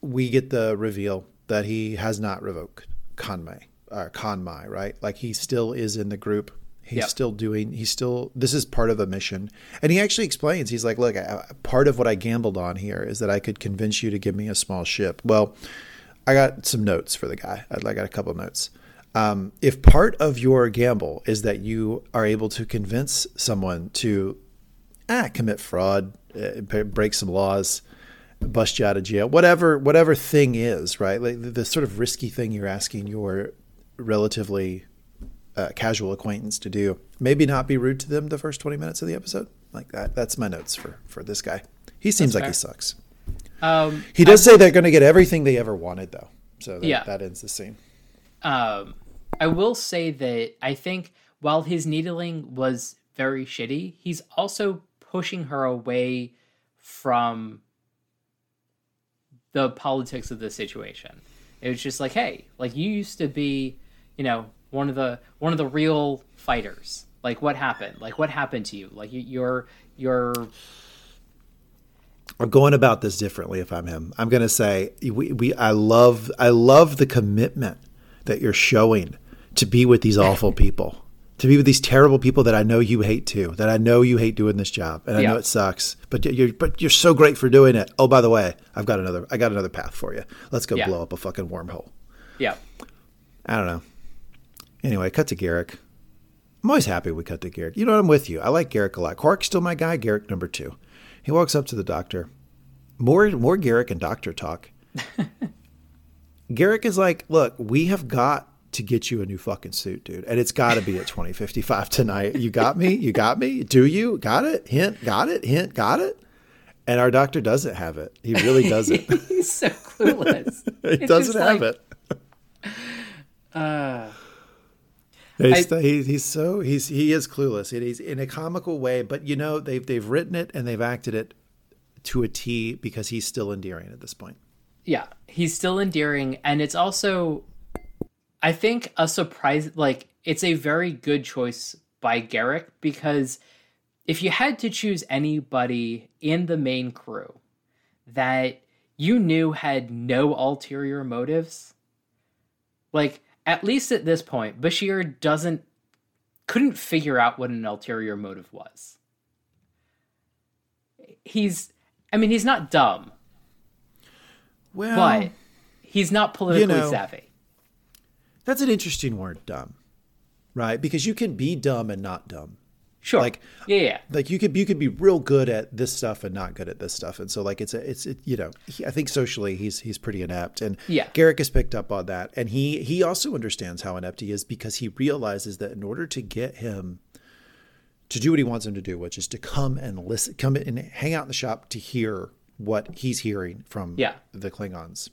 we get the reveal that he has not revoked Kohn-Ma, uh, Kohn-Ma, right? Like he still is in the group. He's yep. still doing. He's still. This is part of a mission, and he actually explains. He's like, "Look, I, part of what I gambled on here is that I could convince you to give me a small ship." Well, I got some notes for the guy. I got a couple notes. Um, if part of your gamble is that you are able to convince someone to ah, commit fraud, uh, break some laws, bust you out of jail, whatever whatever thing is, right? Like the, the sort of risky thing you're asking your relatively uh, casual acquaintance to do. Maybe not be rude to them the first 20 minutes of the episode. Like that. That's my notes for for this guy. He seems like he sucks. Um, he does I, say they're going to get everything they ever wanted, though. So that, yeah. that ends the scene. Um, I will say that I think while his needling was very shitty, he's also pushing her away from the politics of the situation. It was just like, hey, like you used to be, you know, one of the one of the real fighters. Like what happened? Like what happened to you? Like you, you're you're I'm going about this differently if I'm him. I'm going to say we, we I love I love the commitment that you're showing to be with these awful people to be with these terrible people that I know you hate too, that I know you hate doing this job, and I yeah. know it sucks, but you're but you're so great for doing it. Oh, by the way, I've got another I got another path for you. Let's go yeah. blow up a fucking wormhole. Yeah. I don't know. Anyway, cut to Garak. I'm always happy we cut to Garak. You know what? I'm with you. I like Garak a lot. Quark's still my guy. Garak number two. He walks up to the doctor. More more Garak and doctor talk. Garak is like, look, we have got to get you a new fucking suit, dude. And it's got to be at 2055 tonight. You got me? You got me? Do you? Got it? Hint, got it? Hint, got it? And our doctor doesn't have it. He really doesn't. He's so clueless. he doesn't have like, it. Uh, he's, I, he's, he's so he's he is clueless. He's in a comical way, but you know they've they've written it and they've acted it to a T because he's still endearing at this point. Yeah, he's still endearing, and it's also I think a surprise like it's a very good choice by Garak because if you had to choose anybody in the main crew that you knew had no ulterior motives, like at least at this point, Bashir doesn't couldn't figure out what an ulterior motive was. He's I mean, he's not dumb. Well, but he's not politically you know, savvy. That's an interesting word, dumb. Right? Because you can be dumb and not dumb. Sure. Like yeah, yeah. Like you could you could be real good at this stuff and not good at this stuff, and so like it's a, it's it, you know he, I think socially he's he's pretty inept, and yeah, Garak has picked up on that, and he he also understands how inept he is because he realizes that in order to get him to do what he wants him to do, which is to come and listen, come and hang out in the shop to hear what he's hearing from yeah. the Klingons,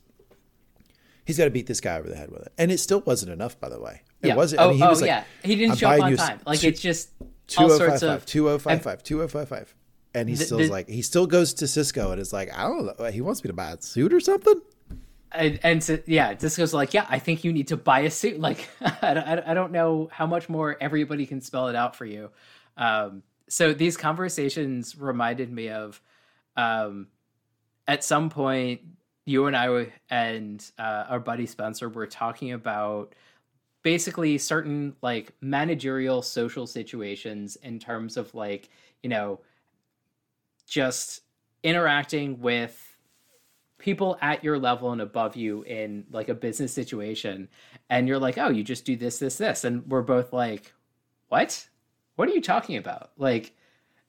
he's got to beat this guy over the head with it. And it still wasn't enough, by the way. It yeah. wasn't. Oh, I mean, he oh was like, yeah. He didn't show up on time. Like it's just all sorts of 2055, 2055. And he still like he still goes to Sisko and is like, I don't know, he wants me to buy a suit or something. And, and so, yeah, Sisko's like, yeah, I think you need to buy a suit. Like, I, I, don't know how much more everybody can spell it out for you. Um, so these conversations reminded me of, um, at some point, you and I and uh, our buddy Spencer were talking about basically certain like managerial social situations in terms of like you know just interacting with people at your level and above you in like a business situation. And you're like oh you just do this this this. And we're both like what? What are you talking about? Like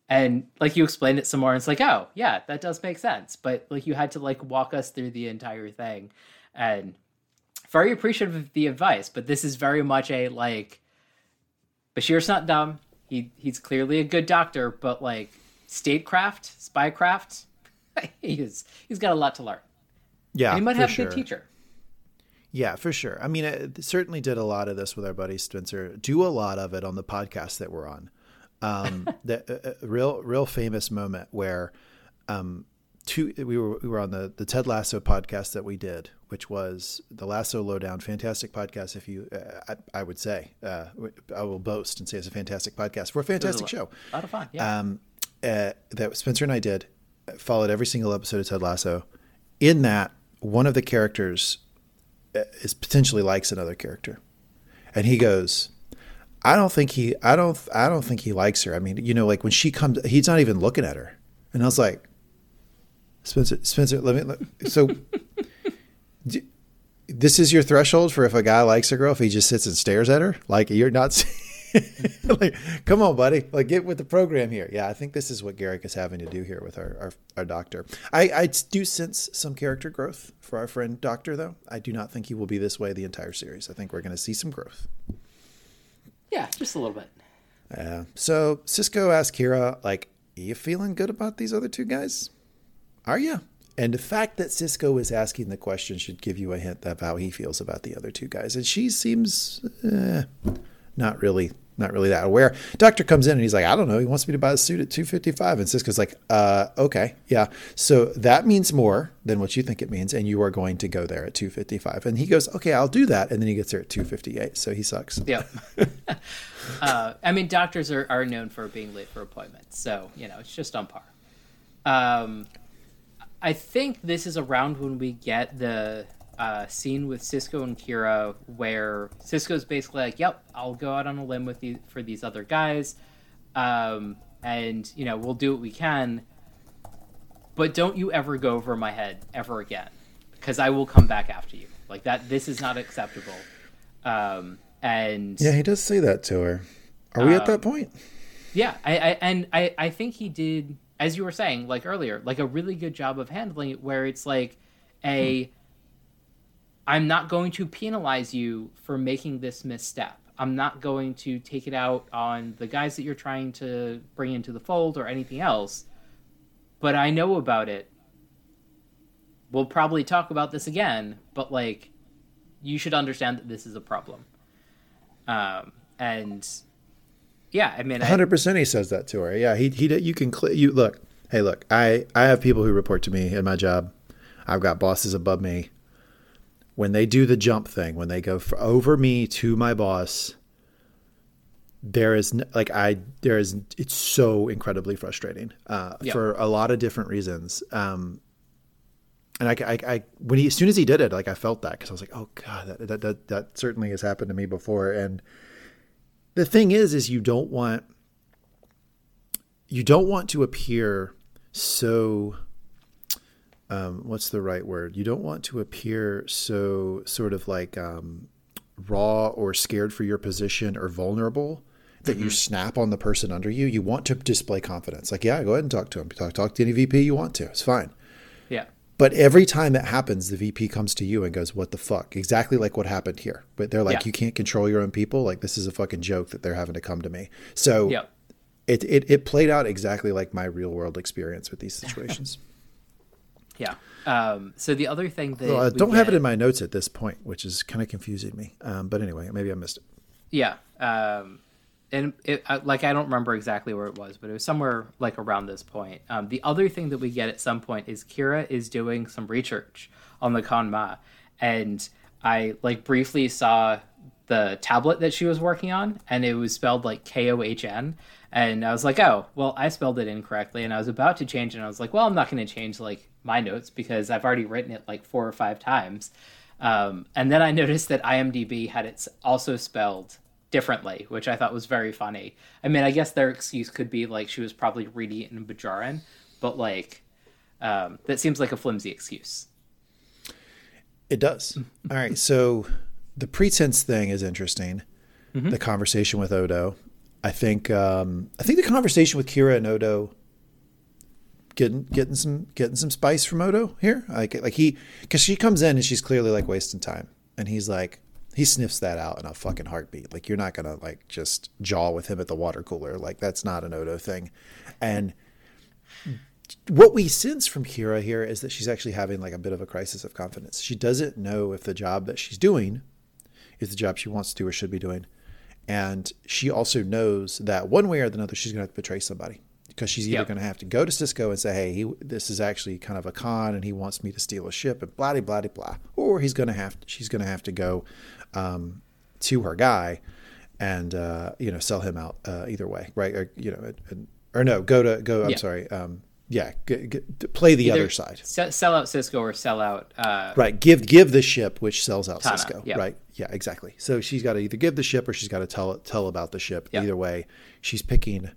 and like you explained it some more and it's like oh yeah that does make sense. But like you had to like walk us through the entire thing. And very appreciative of the advice, but this is very much a like Bashir's not dumb. He he's clearly a good doctor, but like statecraft, spycraft, he's he's got a lot to learn. Yeah, and he might have sure. a good teacher. Yeah, for sure. I mean, it certainly did a lot of this with our buddy Spencer. Do a lot of it on the podcast that we're on. Um, the uh, real, real famous moment where um, two we were we were on the the Ted Lasso podcast that we did, which was the Lasso Lowdown, fantastic podcast. If you, uh, I, I, would say, uh, I will boast and say it's a fantastic podcast. We're a fantastic a show. A lot of fun. Yeah. Um, uh, that Spencer and I did followed every single episode of Ted Lasso. In that, one of the characters uh, is potentially likes another character, and he goes. I don't think he. I don't. I don't think he likes her. I mean, you know, like when she comes, he's not even looking at her. And I was like, Spencer, Spencer, let me. Let, so, do, this is your threshold for if a guy likes a girl if he just sits and stares at her. Like you're not. like, come on, buddy. Like get with the program here. Yeah, I think this is what Garak is having to do here with our our, our doctor. I, I do sense some character growth for our friend Doctor, though. I do not think he will be this way the entire series. I think we're going to see some growth. Yeah, just a little bit. Yeah. Uh, so Sisko asked Kira, like, "Are you feeling good about these other two guys? Are you? And the fact that Sisko is asking the question should give you a hint of how he feels about the other two guys. And she seems eh, not really, not really that aware. Doctor comes in and he's like, I don't know. He wants me to buy a suit at two fifty five. And Sisko's like, uh, okay, yeah. So that means more than what you think it means, and you are going to go there at two fifty five. And he goes, okay, I'll do that. And then he gets there at two fifty eight. So he sucks. Yep. uh, I mean, doctors are, are known for being late for appointments, so you know it's just on par. Um, I think this is around when we get the uh, scene with Sisko and Kira, where Sisko's basically like, "Yep, I'll go out on a limb with you for these other guys, um, and you know we'll do what we can, but don't you ever go over my head ever again, because I will come back after you. Like that. This is not acceptable." Um, and yeah, he does say that to her. Are we um, at that point? Yeah, I, I and I, I think he did as you were saying, like earlier, like a really good job of handling it where it's like a I'm not going to penalize you for making this misstep. I'm not going to take it out on the guys that you're trying to bring into the fold or anything else. But I know about it. We'll probably talk about this again, but like you should understand that this is a problem. Um, and yeah, I mean, hundred percent. He says that to her. Yeah, he he. You can cl- you look. Hey, look. I I have people who report to me in my job. I've got bosses above me. When they do the jump thing, when they go over me to my boss, there is like I there is it's so incredibly frustrating uh, yep. for a lot of different reasons. Um, and I, I, I, when he as soon as he did it, like I felt that because I was like, oh god, that, that that that certainly has happened to me before, and the thing is is you don't want you don't want to appear so um, what's the right word? You don't want to appear so sort of like um, raw or scared for your position or vulnerable that mm-hmm. you snap on the person under you. You want to display confidence. Like yeah go ahead and talk to him. Talk, talk to any vp you want to. It's fine but every time it happens, the VP comes to you and goes, "What the fuck?" Exactly like what happened here. But they're like, yeah. "You can't control your own people. Like this is a fucking joke that they're having to come to me." So yeah. it it it played out exactly like my real world experience with these situations. yeah. Um, so the other thing that well, I don't get... have it in my notes at this point, which is kind of confusing me. Um, but anyway, maybe I missed it. Yeah. Um, and it, like I don't remember exactly where it was, but it was somewhere like around this point. Um, the other thing that we get at some point is Kira is doing some research on the Kohn-Ma, and I like briefly saw the tablet that she was working on, and it was spelled like K O H N, and I was like, oh, well, I spelled it incorrectly, and I was about to change it, and I was like, well, I'm not going to change like my notes because I've already written it like four or five times. Um, and then I noticed that IMDb had it also spelled differently, which I thought was very funny. I mean, I guess their excuse could be like she was probably reading it in Bajoran, but like um, that seems like a flimsy excuse. It does. All right, so the pretense thing is interesting. Mm-hmm. The conversation with Odo, I think. Um, I think the conversation with Kira and Odo getting getting some getting some spice from Odo here. Like like he because she comes in and she's clearly like wasting time And he's like, he sniffs that out in a fucking heartbeat. Like you're not gonna like just jaw with him at the water cooler. Like that's not an Odo thing. And what we sense from Kira here is that she's actually having like a bit of a crisis of confidence. She doesn't know if the job that she's doing is the job she wants to do or should be doing. And she also knows that one way or another, she's going to have to betray somebody because she's either yep. going to have to go to Sisko and say, "Hey, he, this is actually kind of a con, and he wants me to steal a ship," and blah blah blah blah, or he's going to have to, she's going to have to go um, to her guy and uh, you know sell him out uh, either way, right? Or, you know, or no, go to go. I'm yeah. sorry. Um, yeah, g- g- play the Either other side. sell out Sisko or sell out. Uh, right. Give give the ship, which sells out Tahna, Sisko. Yep. Right. Yeah. Exactly. So she's got to either give the ship or she's got to tell tell about the ship. Yep. Either way, she's picking,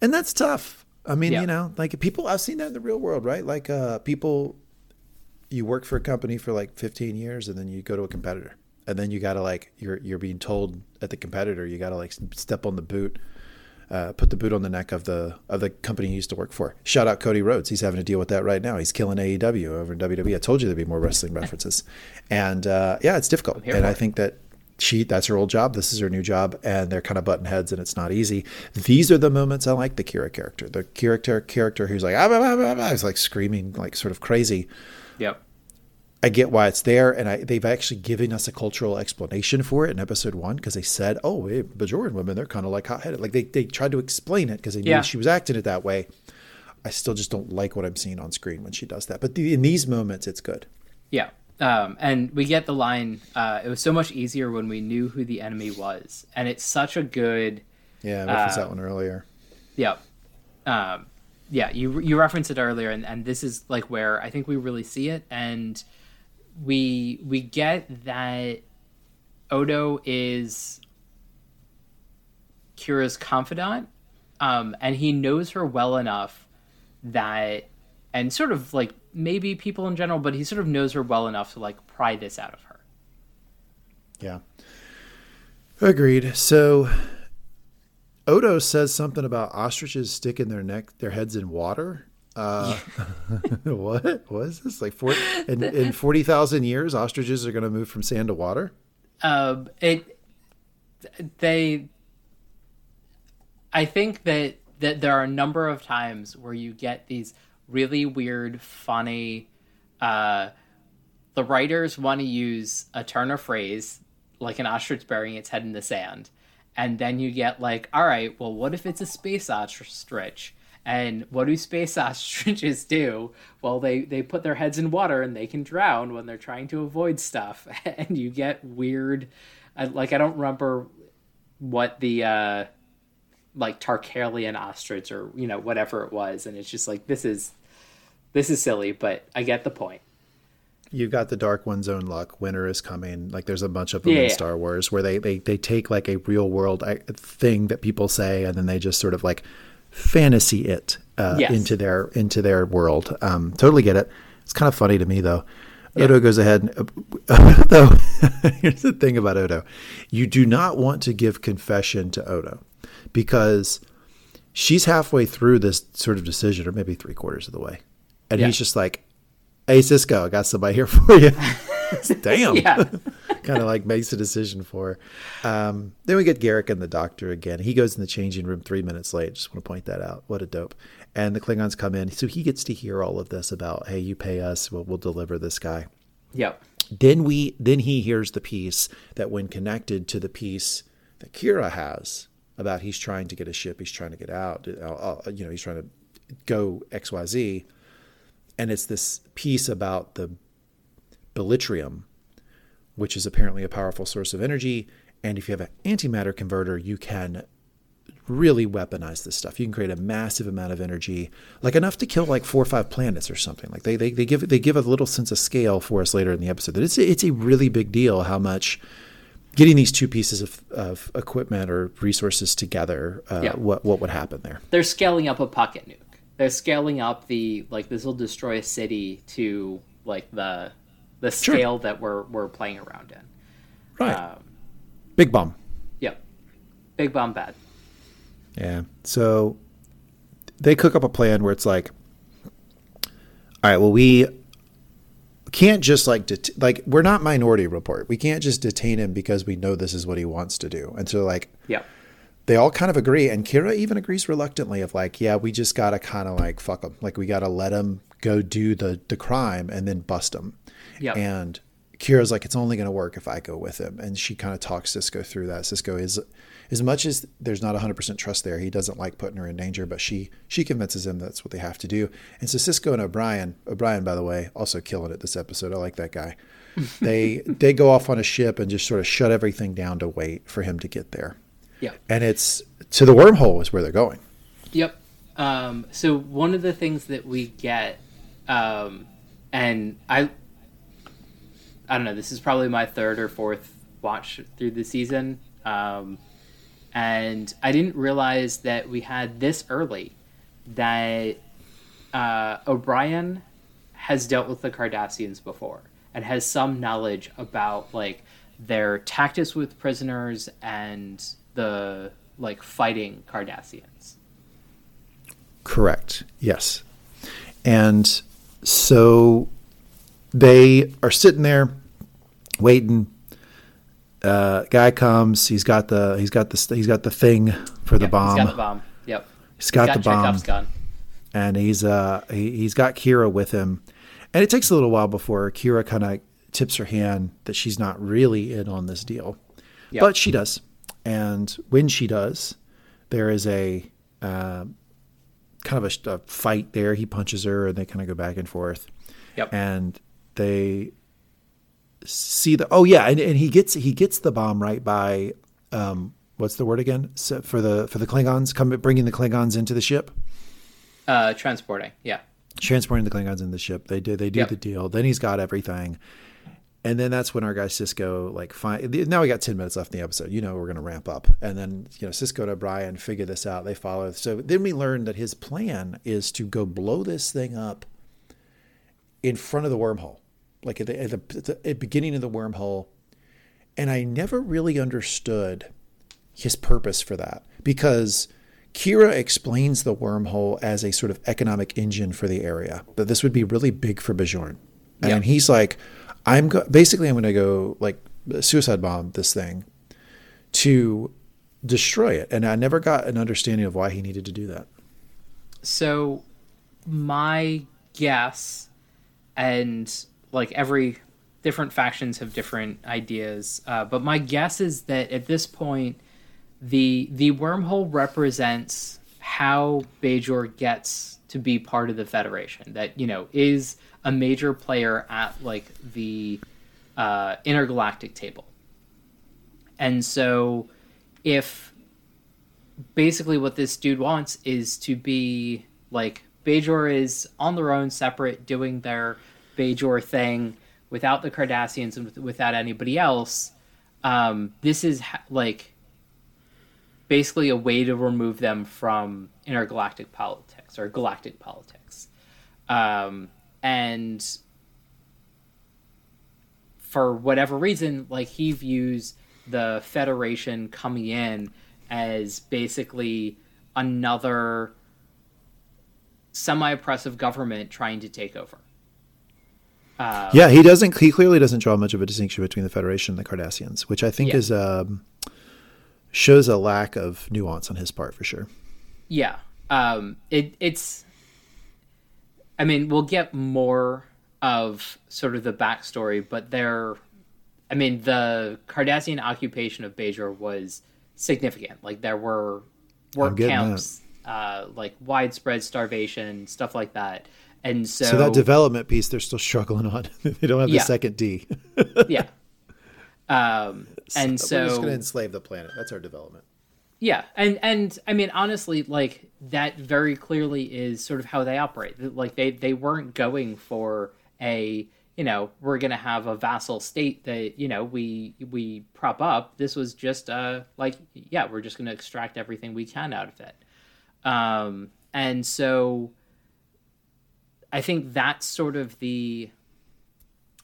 and that's tough. I mean, yep. you know, like people. I've seen that in the real world, right? Like uh, people, you work for a company for like 15 years, and then you go to a competitor, and then you got to like you're you're being told at the competitor, you got to like step on the boot uh, put the boot on the neck of the of the company he used to work for. Shout out Cody Rhodes. He's having to deal with that right now. He's killing AEW over in WWE. I told you there'd be more wrestling references, and uh, yeah, it's difficult. And I think that she that's her old job. This is her new job, and they're kind of button heads, and it's not easy. These are the moments I like the Kira character. The character character who's like ah, blah, blah, blah, like screaming like sort of crazy. Yep. I get why it's there, and I, they've actually given us a cultural explanation for it in episode one because they said, "Oh, hey, Bajoran women, they're kind of like hot-headed." Like they they tried to explain it because they knew yeah. she was acting it that way. I still just don't like what I'm seeing on screen when she does that, but the, in these moments, it's good. Yeah, um, and we get the line. Uh, it was so much easier when we knew who the enemy was, and it's such a good. Yeah, I referenced uh, that one earlier. Yeah, um, yeah. You you referenced it earlier, and, and this is like where I think we really see it, and we we get that Odo is Kira's confidant, um, and he knows her well enough that, and sort of like maybe people in general, but he sort of knows her well enough to like pry this out of her. Yeah, agreed. So Odo says something about ostriches sticking their neck, their heads in water, uh, what? What is this? Like four in, in forty thousand years, ostriches are going to move from sand to water. Um, it. They. I think that that there are a number of times where you get these really weird, funny. Uh, the writers want to use a turn of phrase, like an ostrich burying its head in the sand, and then you get like, all right, well, what if it's a space ostrich? And what do space ostriches do? Well, they, they put their heads in water and they can drown when they're trying to avoid stuff. And you get weird, like, I don't remember what the, uh, like Tarkalian ostrich or, you know, whatever it was. And it's just like, this is, this is silly, but I get the point. You've got the Dark One's own luck. Winter is coming. Like there's a bunch of them yeah, in Star Wars where they, they, they take like a real world uh, thing that people say and then they just sort of like fantasy it uh, yes. into their into their world. Um, totally get it. It's kind of funny to me though. Yeah. Odo goes ahead. And, uh, though here's the thing about Odo, you do not want to give confession to Odo because she's halfway through this sort of decision, or maybe three quarters of the way, and yeah. he's just like, "Hey Sisko, I got somebody here for you." Damn. yeah. kind of like makes a decision for. Um, then we get Garak and the doctor again. He goes in the changing room three minutes late. Just want to point that out. What a dope. And the Klingons come in. So he gets to hear all of this about, hey, you pay us, we'll, we'll deliver this guy. Yep. Then we then he hears the piece that when connected to the piece that Kira has about he's trying to get a ship, he's trying to get out, uh, uh, you know, he's trying to go XYZ. And it's this piece about the bilitrium which is apparently a powerful source of energy. And if you have an antimatter converter, you can really weaponize this stuff. You can create a massive amount of energy, like enough to kill like four or five planets or something. Like they, they, they give they give a little sense of scale for us later in the episode. That it's it's a really big deal how much getting these two pieces of, of equipment or resources together. Uh, yeah. What what would happen there? They're scaling up a pocket nuke. They're scaling up the like this will destroy a city to like the the scale sure. that we're we're playing around in. Right. Um, Big bomb. Yep. Big bomb bad. Yeah. So they cook up a plan where it's like, all right, well, we can't just like det- like we're not Minority Report. We can't just detain him because we know this is what he wants to do. And so like, yeah, they all kind of agree, and Kira even agrees reluctantly of like, yeah, we just gotta kind of like fuck him, like we gotta let him go do the the crime and then bust him. Yeah, And Kira's like, it's only going to work if I go with him. And she kind of talks Sisko through that. Sisko is, as much as there's not 100% trust there, he doesn't like putting her in danger, but she she convinces him that's what they have to do. And so Sisko and O'Brien, O'Brien, by the way, also killing it this episode. I like that guy. they they go off on a ship and just sort of shut everything down to wait for him to get there. yeah. And it's to the wormhole is where they're going. Yep. Um, so one of the things that we get, um, and I, I don't know. This is probably my third or fourth watch through the season, um, and I didn't realize that we had this early that uh, O'Brien has dealt with the Cardassians before and has some knowledge about like their tactics with prisoners and the like fighting Cardassians. Correct. Yes. And so they are sitting there waiting. Uh, guy comes. He's got the he's got the he's got the thing for the Yep, bomb. He's got the bomb. Yep. He's got the bomb, Chekhov's gun. and he's uh he, he's got Kira with him. And it takes a little while before Kira kind of tips her hand that she's not really in on this deal, Yep. but she does. And when she does, there is a uh, kind of a, a fight there. He punches her, and they kind of go back and forth. Yep. And they see the oh yeah, and, and he gets he gets the bomb right by um, what's the word again so for the for the Klingons come bringing the Klingons into the ship. Uh, transporting. Yeah. transporting the Klingons in the ship. They do they do Yep. the deal. Then he's got everything, and then that's when our guy Sisko like find. Now we got ten minutes left in the episode. You know we're gonna ramp up, and then you know Sisko and O'Brien figure this out. They follow. So then we learn that his plan is to go blow this thing up in front of the wormhole, like at the, at the, at the beginning of the wormhole. And I never really understood his purpose for that because Kira explains the wormhole as a sort of economic engine for the area. That this would be really big for Bajor, and Yeah. he's like, "I'm go- basically I'm going to go like suicide bomb this thing to destroy it." And I never got an understanding of why he needed to do that. So, my guess, and like every different factions have different ideas, uh, but my guess is that at this point, the the wormhole represents how Bajor gets to be part of the Federation. That you know is a major player at like the uh, intergalactic table, and so if basically what this dude wants is to be like Bajor is on their own, separate, doing their Bajor thing without the Cardassians and with- without anybody else. Um, this is ha- like basically a way to remove them from intergalactic politics or galactic politics. Um, and for whatever reason, like he views the Federation coming in as basically another semi-oppressive government trying to take over. Uh, yeah, he doesn't. He clearly doesn't draw much of a distinction between the Federation and the Cardassians, which I think Yeah. is um, shows a lack of nuance on his part for sure. Yeah. Um, it, it's. I mean, we'll get more of sort of the backstory, but there. I mean, the Cardassian occupation of Bajor was significant. Like, there were work camps, uh, like widespread starvation, stuff like that. And so, So that development piece, they're still struggling on. they don't have the Yeah. second D. yeah. Um, and so we're just going to enslave the planet. That's our development. Yeah, and and I mean honestly, like that very clearly is sort of how they operate. Like they they weren't going for a you know we're gonna have a vassal state that you know we we prop up. This was just uh like yeah we're just gonna extract everything we can out of it. Um, and so I think that's sort of the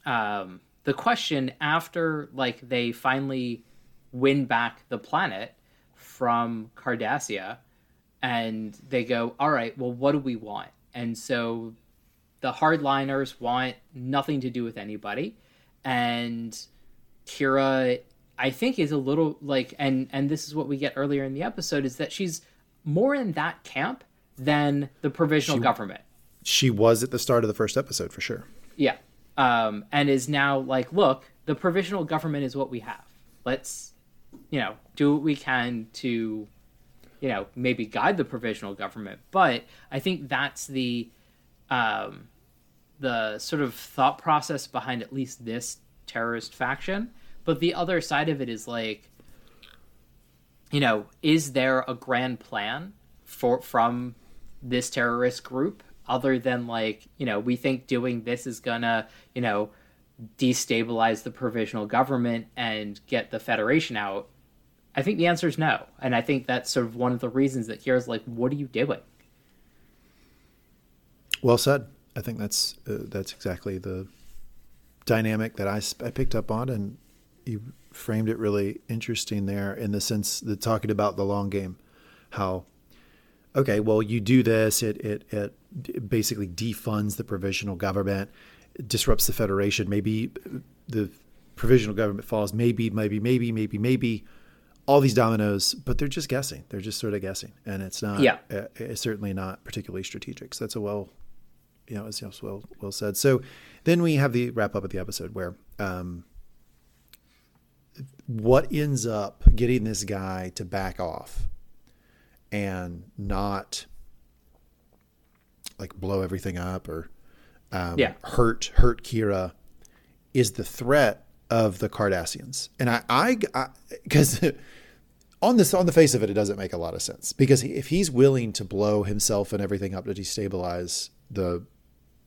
um the question after like they finally win back the planet from Cardassia and they go, all right, well, what do we want? And so the hardliners want nothing to do with anybody, and Kira, I think, is a little like, and and this is what we get earlier in the episode is that she's more in that camp than the provisional She- government. She was at the start of the first episode for sure. Yeah. Um, and is now like, look, the provisional government is what we have. Let's, you know, do what we can to, you know, maybe guide the provisional government. But I think that's the, um, the sort of thought process behind at least this terrorist faction. But the other side of it is like, you know, is there a grand plan for from this terrorist group other than like you know we think doing this is gonna you know destabilize the provisional government and get the federation out i think the answer is no and i think that's sort of one of the reasons that here's like what are you doing Well said. I think that's uh, that's exactly the dynamic that I, I picked up on, and you framed it really interesting there in the sense that talking about the long game, how okay, well you do this, it it it basically defunds the provisional government, disrupts the federation. Maybe the provisional government falls. Maybe maybe maybe maybe maybe. All these dominoes, but they're just guessing. They're just sort of guessing, and it's not. Yeah. uh, it's certainly not particularly strategic. So that's a well you know, it's it's well well said. So then we have the wrap up of the episode where um, what ends up getting this guy to back off and not like blow everything up or um, Yeah. hurt hurt Kira is the threat of the Cardassians. And I I because on this on the face of it, it doesn't make a lot of sense because he, if he's willing to blow himself and everything up to destabilize the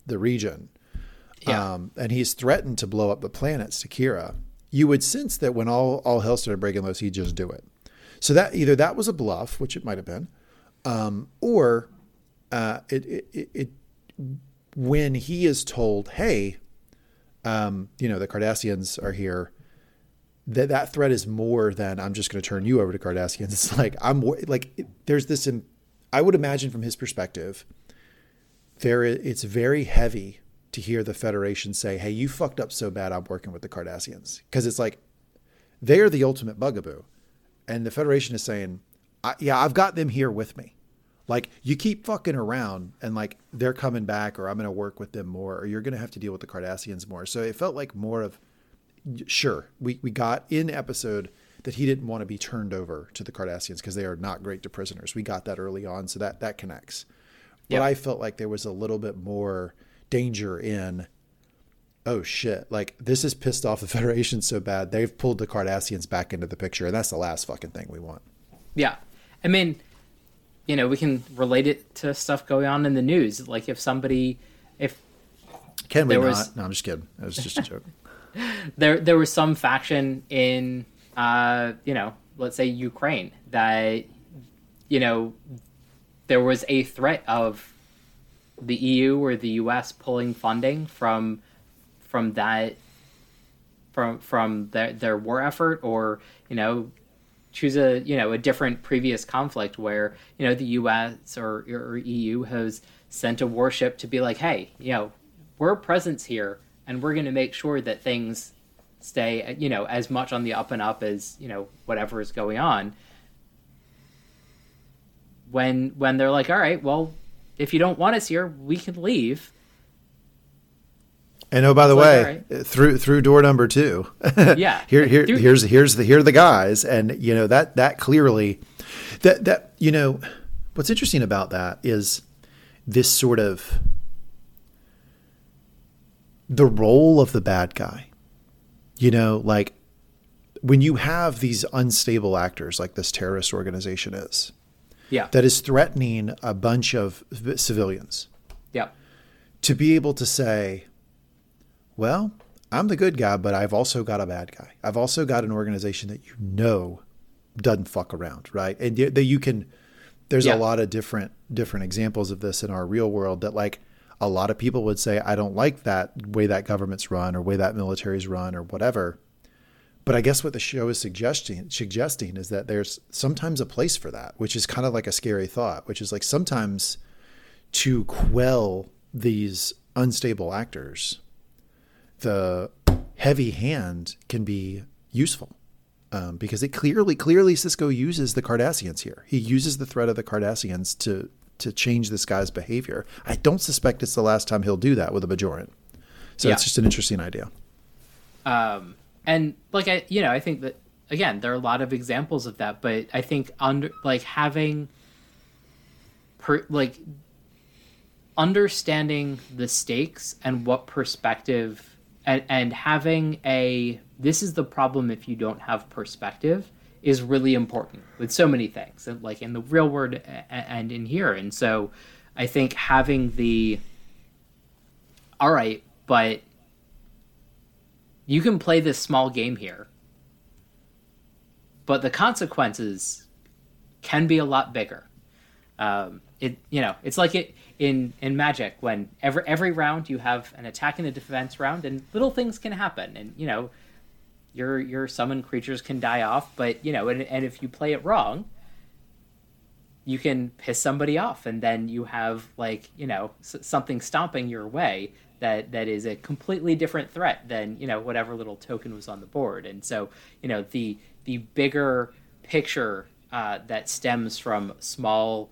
the region, Yeah. um, and he's threatened to blow up the planets to Kira, you would sense that when all all hell started breaking loose, he'd just do it. So that either that was a bluff, which it might have been, um, or uh, it, it, it, when he is told, "Hey, um, you know the Cardassians are here," that that threat is more than I'm just going to turn you over to Cardassians. It's like I'm like there's this. I would imagine from his perspective, there it's very heavy to hear the Federation say, "Hey, you fucked up so bad. I'm working with the Cardassians," because it's like they are the ultimate bugaboo, and the Federation is saying, "Yeah, I've got them here with me." Like you keep fucking around and like they're coming back or I'm going to work with them more or you're going to have to deal with the Cardassians more. So it felt like more of sure, we, we got in episode that he didn't want to be turned over to the Cardassians because they are not great to prisoners. We got that early on, so that that connects. But Yep. I felt like there was a little bit more danger in. Oh shit! Like this has pissed off the Federation so bad they've pulled the Cardassians back into the picture, and that's the last fucking thing we want. Yeah. I mean, you know, we can relate it to stuff going on in the news. Like if somebody, if Can we There not? was- No, I'm just kidding. It was just a joke. there there was some faction in, uh, you know, let's say Ukraine that, you know, there was a threat of the EU or the US pulling funding from from that from from their their war effort or you know choose a you know a different previous conflict where you know the U.S. or, or EU has sent a warship to be like, hey, you know, we're presence here, and we're going to make sure that things stay you know as much on the up and up as you know whatever is going on. When when they're like, all right, well, if you don't want us here, we can leave. And oh, by the like, way, all through through door number two, Yeah. here here Through- here's here's the here are the guys, and you know that that clearly, that that you know, what's interesting about that is this sort of the role of the bad guy. You know, like when you have these unstable actors like this terrorist organization is, Yeah. that is threatening a bunch of civilians yeah. to be able to say, well, I'm the good guy, but I've also got a bad guy. I've also got an organization that you know doesn't fuck around, right? And that you can. There's Yeah. a lot of different different examples of this in our real world that like a lot of people would say, I don't like that way that government's run or way that military's run or whatever. But I guess what the show is suggesting suggesting is that there's sometimes a place for that, which is kind of like a scary thought, which is like sometimes to quell these unstable actors, the heavy hand can be useful um, because it clearly, clearly, Sisko uses the Cardassians here. He uses the threat of the Cardassians to to change this guy's behavior. I don't suspect it's the last time he'll do that with a Bajoran. So yeah. it's just an interesting idea. Um, and like I, you know, I think that again, there are a lot of examples of that, but I think under like having, per, like understanding the stakes and what perspective and, and having a this is the problem if you don't have perspective is really important with so many things like in the real world and in here. And so i think having the all right but you can play this small game here but the consequences can be a lot bigger. Um, it you know it's like it in in magic when every every round you have an attack and a defense round and little things can happen. And you know your your summoned creatures can die off but you know and, and if you play it wrong you can piss somebody off and then you have like you know something stomping your way that that is a completely different threat than you know whatever little token was on the board. And so you know the the bigger picture uh, that stems from small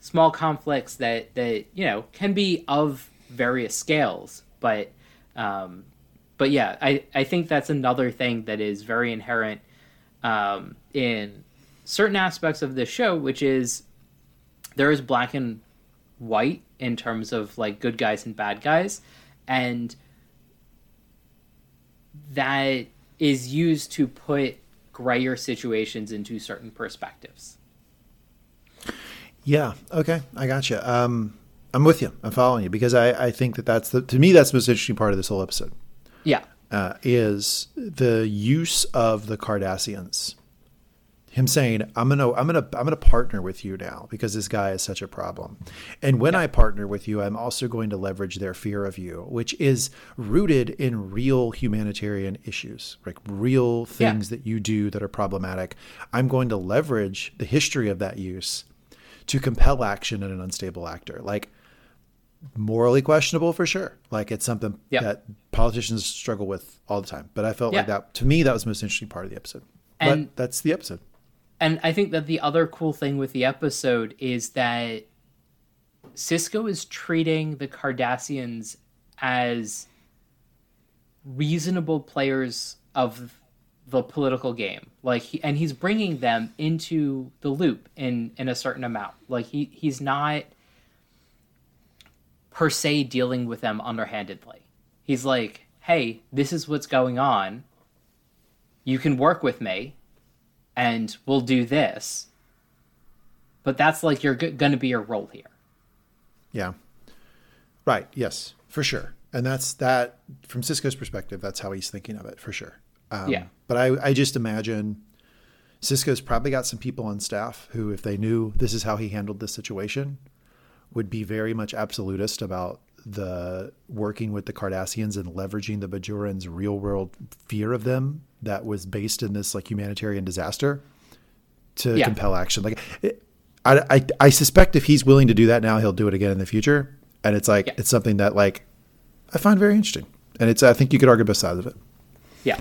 small conflicts that that you know can be of various scales but um, but yeah I, I think that's another thing that is very inherent um, in certain aspects of this show which is there is black and white in terms of like good guys and bad guys and that is used to put grayer situations into certain perspectives yeah. Okay. I got you. Um, I'm with you. I'm following you because I, I think that that's the, to me, that's the most interesting part of this whole episode. Yeah. Uh, is the use of the Cardassians. Him saying, "I'm gonna, I'm gonna, I'm gonna partner with you now because this guy is such a problem, and when yeah. I partner with you, I'm also going to leverage their fear of you, which is rooted in real humanitarian issues, like real things yeah. that you do that are problematic. I'm going to leverage the history of that use to compel action in an unstable actor. Like morally questionable for sure. Like it's something yep. that politicians struggle with all the time. But I felt like that to me that was the most interesting part of the episode. And but that's the episode. And I think that the other cool thing with the episode is that Sisko is treating the Cardassians as reasonable players of the political game. Like he, and he's bringing them into the loop in in a certain amount. Like he he's not per se dealing with them underhandedly. He's like hey this is what's going on. You can work with me and we'll do this. But that's like you're g- going to be your role here. Yeah. Right. Yes. For sure. And that's that from sisko's perspective that's how he's thinking of it for sure. Um, yeah. But I, I just imagine Sisko's probably got some people on staff who, if they knew this is how he handled this situation, would be very much absolutist about the working with the Cardassians and leveraging the Bajorans' real world fear of them that was based in this like humanitarian disaster to yeah. compel action. Like, it, I, I, I suspect if he's willing to do that now, he'll do it again in the future. And it's like, yeah. it's something that like I find very interesting. And it's, I think you could argue both sides of it. Yeah.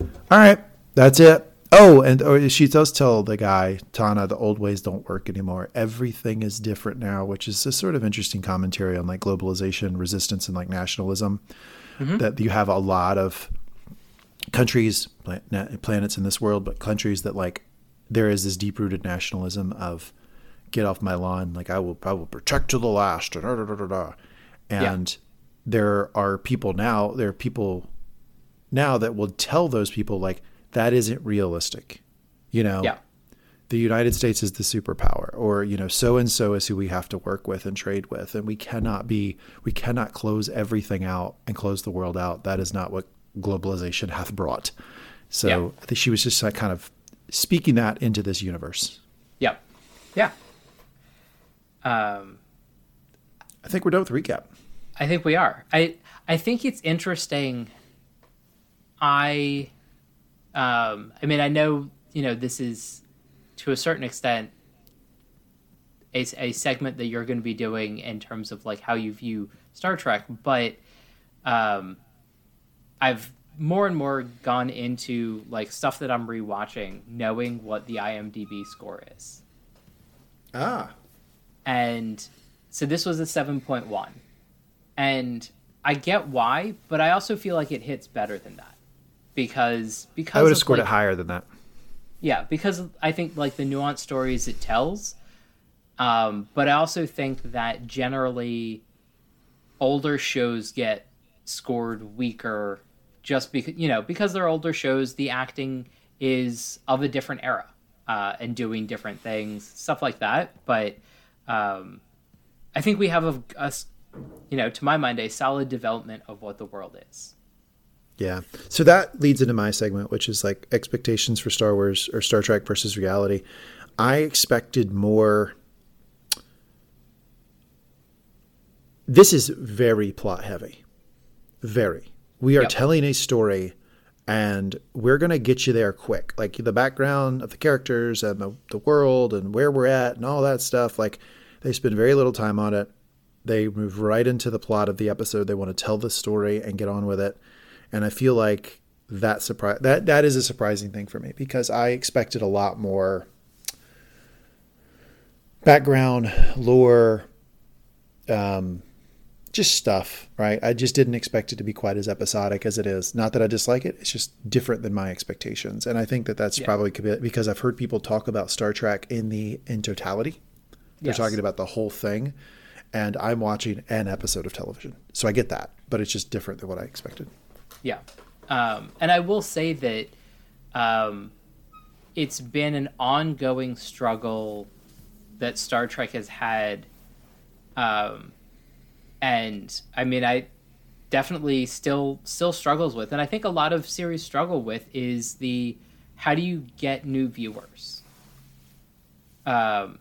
All right, that's it. Oh, and or she does tell the guy, Tahna, the old ways don't work anymore. Everything is different now, which is a sort of interesting commentary on like globalization, resistance, and like nationalism. Mm-hmm. That you have a lot of countries, planets in this world, but countries that like there is this deep rooted nationalism of get off my lawn, like I will, I will protect to the last, and yeah. there are people now, there are people now that will tell those people like that isn't realistic. You know, yeah. the United States is the superpower, or you know, so and so is who we have to work with and trade with, and we cannot be, we cannot close everything out and close the world out. That is not what globalization hath brought. So yeah. I think she was just like kind of speaking that into this universe. Yeah, yeah. Um, I think we're done with recap. I think we are. I I think it's interesting I, um, I mean, I know you know this is to a certain extent a, a segment that you're going to be doing in terms of like how you view Star Trek, but um, I've more and more gone into like stuff that I'm rewatching, knowing what the IMDb score is. Ah. And so this was a 7.1. And I get why, but I also feel like it hits better than that. Because because I would have scored like, it higher than that. Yeah, because I think like the nuanced stories it tells. Um, but I also think that generally older shows get scored weaker just because you know because they're older shows the acting is of a different era uh, and doing different things stuff like that but um, i think we have a, a you know to my mind a solid development of what the world is yeah so that leads into my segment which is like expectations for star wars or star trek versus reality i expected more this is very plot heavy very we are yep. telling a story and we're going to get you there quick. Like the background of the characters and the, the world and where we're at and all that stuff. Like they spend very little time on it. They move right into the plot of the episode. They want to tell the story and get on with it. And I feel like that surprise that that is a surprising thing for me because I expected a lot more background, lore, um, just stuff, right? I just didn't expect it to be quite as episodic as it is. Not that I dislike it; it's just different than my expectations, and I think that that's yeah. probably because I've heard people talk about Star Trek in the in totality. They're yes. talking about the whole thing, and I'm watching an episode of television, so I get that, but it's just different than what I expected. Yeah, um, and I will say that um, it's been an ongoing struggle that Star Trek has had. Um, and I mean, I definitely still still struggles with, and I think a lot of series struggle with is the how do you get new viewers? Um,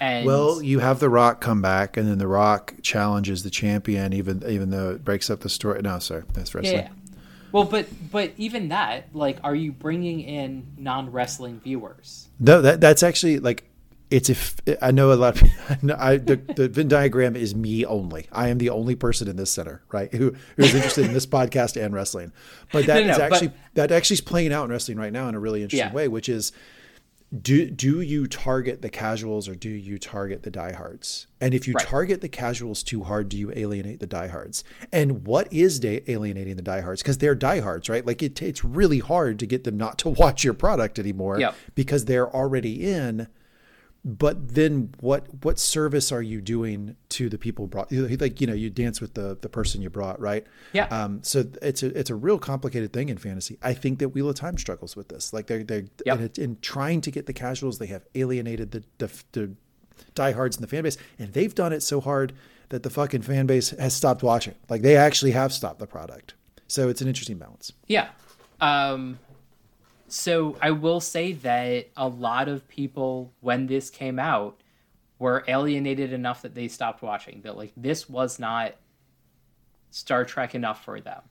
and well, you have the Rock come back, and then the Rock challenges the champion, even even though it breaks up the story. No, sorry, that's wrestling. Yeah. Well, but but even that, like, are you bringing in non wrestling viewers? No, that that's actually like it's if I know a lot. Of, I, the, the Venn diagram is me only. I am the only person in this center, right? Who who's interested in this podcast and wrestling. But that no, no, is actually but, that actually is playing out in wrestling right now in a really interesting yeah. way, which is do do you target the casuals or do you target the diehards? And if you right. target the casuals too hard, do you alienate the diehards? And what is da- alienating the diehards? Because they're diehards, right? Like it, it's really hard to get them not to watch your product anymore yep. because they're already in but then what what service are you doing to the people brought like you know you dance with the the person you brought right? Yeah. Um so it's a it's a real complicated thing in fantasy. I think that wheel of time struggles with this. Like they're they're yep. in, in, trying to get the casuals they have alienated the, the the diehards in the fan base and they've done it so hard that the fucking fan base has stopped watching. Like they actually have stopped the product. So it's an interesting balance. Yeah. Um so I will say that a lot of people, when this came out, were alienated enough that they stopped watching. That like this was not Star Trek enough for them.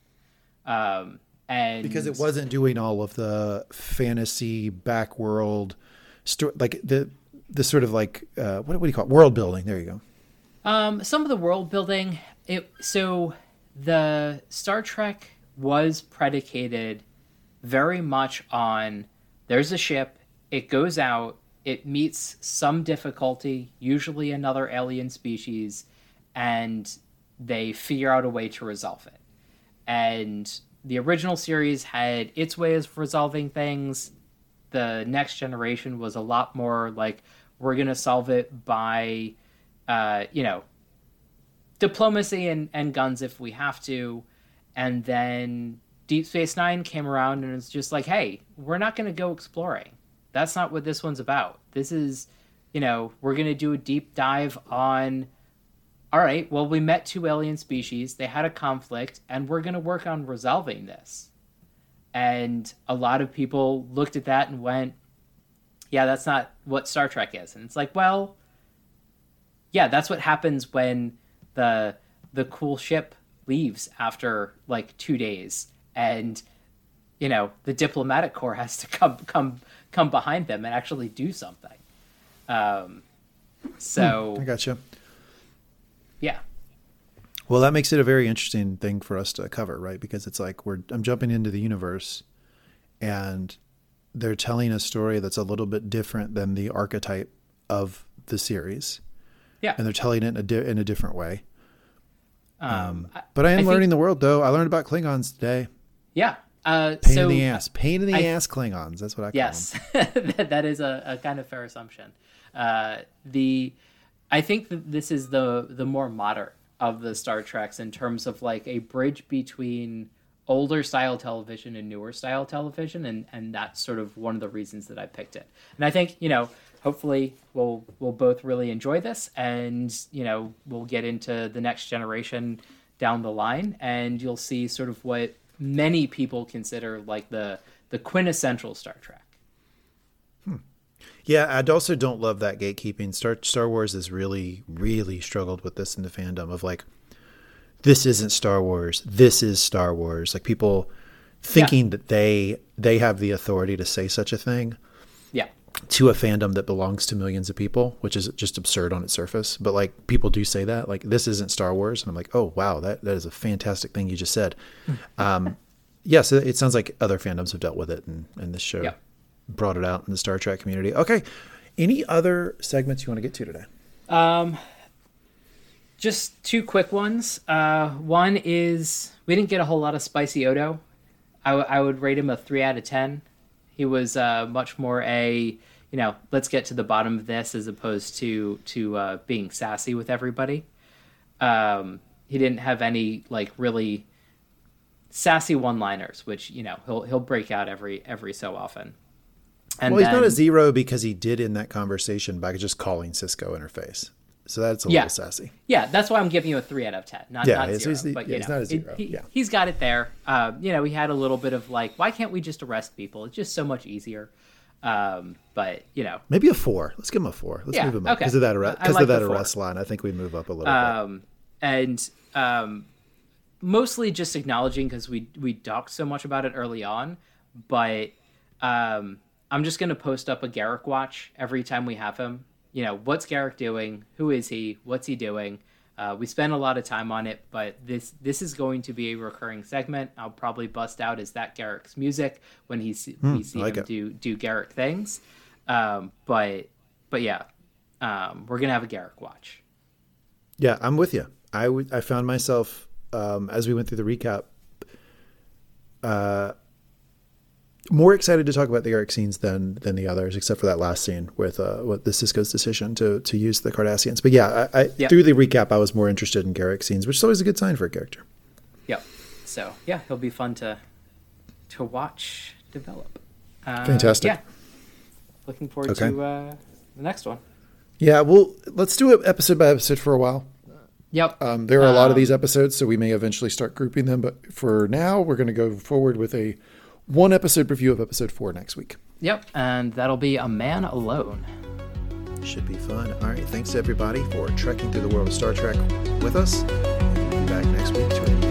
Um, and because it wasn't doing all of the fantasy backworld story, like the the sort of like uh, what, what do you call it? World building. There you go. Um, some of the world building. It so the Star Trek was predicated very much on there's a ship, it goes out, it meets some difficulty, usually another alien species, and they figure out a way to resolve it. And the original series had its ways of resolving things. The next generation was a lot more like we're gonna solve it by, uh, you know, diplomacy and, and guns if we have to. And then Deep Space Nine came around and it's just like, hey, we're not going to go exploring. That's not what this one's about. This is, you know, we're going to do a deep dive on. All right, well, we met two alien species. They had a conflict, and we're going to work on resolving this. And a lot of people looked at that and went, yeah, that's not what Star Trek is. And it's like, well, yeah, that's what happens when the the cool ship leaves after like two days and you know the diplomatic corps has to come come come behind them and actually do something. Um, So I gotcha. Yeah. Well, that makes it a very interesting thing for us to cover, right? Because it's like we're I'm jumping into the universe, and they're telling a story that's a little bit different than the archetype of the series. Yeah. And they're telling it in a, di- in a different way. Um, But I am I think- learning the world, though. I learned about Klingons today. Yeah. Uh, Pain so in the ass. Pain in the I- ass Klingons. That's what I call Yes, that, that is a, a kind of fair assumption. Uh, the I think that this is the the more modern of the Star Treks in terms of like a bridge between older style television and newer style television, and and that's sort of one of the reasons that I picked it. And I think you know, hopefully we'll we'll both really enjoy this, and you know, we'll get into the next generation down the line, and you'll see sort of what many people consider like the the quintessential Star Trek. Hmm. Yeah, I also don't love that gatekeeping. Star Star Wars has really, really struggled with this in the fandom of like, this isn't Star Wars. This is Star Wars. Like people thinking that they they have the authority to say such a thing Yeah. To a fandom that belongs to millions of people, which is just absurd on its surface. But like people do say that, like this isn't Star Wars, and I'm like, oh wow, that that is a fantastic thing you just said. um, yes, it, it sounds like other fandoms have dealt with it, and and this show Yeah. brought it out in the Star Trek community. Okay, any other segments you want to get to today? Um, just two quick ones. Uh, one is we didn't get a whole lot of spicy Odo. I, w- I would rate him a three out of ten. He was uh, much more a you know let's get to the bottom of this as opposed to to uh, being sassy with everybody. Um, he didn't have any like really sassy one-liners, which you know he'll he'll break out every every so often. And well, he's not a zero because he did in that conversation by just calling Sisko in her face. So that's a Yeah. little sassy. Yeah, that's why I'm giving you a three out of ten. Not, Yeah, not zero, he's but yeah, you he's know, not a it- zero, he, yeah. he's got it there. Uh, you know, he had a little bit of like, why can't we just arrest people? It's just so much easier. Um, but you know, Maybe a four. Let's give him a four. Let's Yeah, move him up okay. because of that arrest. Because like of that arrest line, I think we move up a little bit. um, and um, mostly just acknowledging because we we talked so much about it early on, but um, I'm just gonna post up a Garak watch every time we have him. You know, what's Garak doing? Who is he? What's he doing? Uh, we spend a lot of time on it, but this this is going to be a recurring segment. I'll probably bust out is that Garak's music when he see, we see Hmm, like him it. do do Garak things. Um, but but yeah, um, we're gonna have a Garrick watch. Yeah, I'm with you. I I found myself um, as we went through the recap, uh, more excited to talk about the Garak scenes than than the others, except for that last scene with uh, what the Sisko's decision to to use the Cardassians. But yeah, I, I Yeah. through the recap, I was more interested in Garak scenes, which is always a good sign for a character. Yep. So yeah, he'll be fun to to watch develop. Uh, Fantastic. Yeah. Looking forward Okay. to uh, the next one. Yeah, well, let's do it episode by episode for a while. Yep. Um, there are a lot of Um, these episodes, so we may eventually start grouping them. But for now, we're going to go forward with a one episode review of episode four next week. Yep. And that'll be a man alone. Should be fun. All right. Thanks to everybody for trekking through the world of Star Trek with us. We'll be back next week to review episode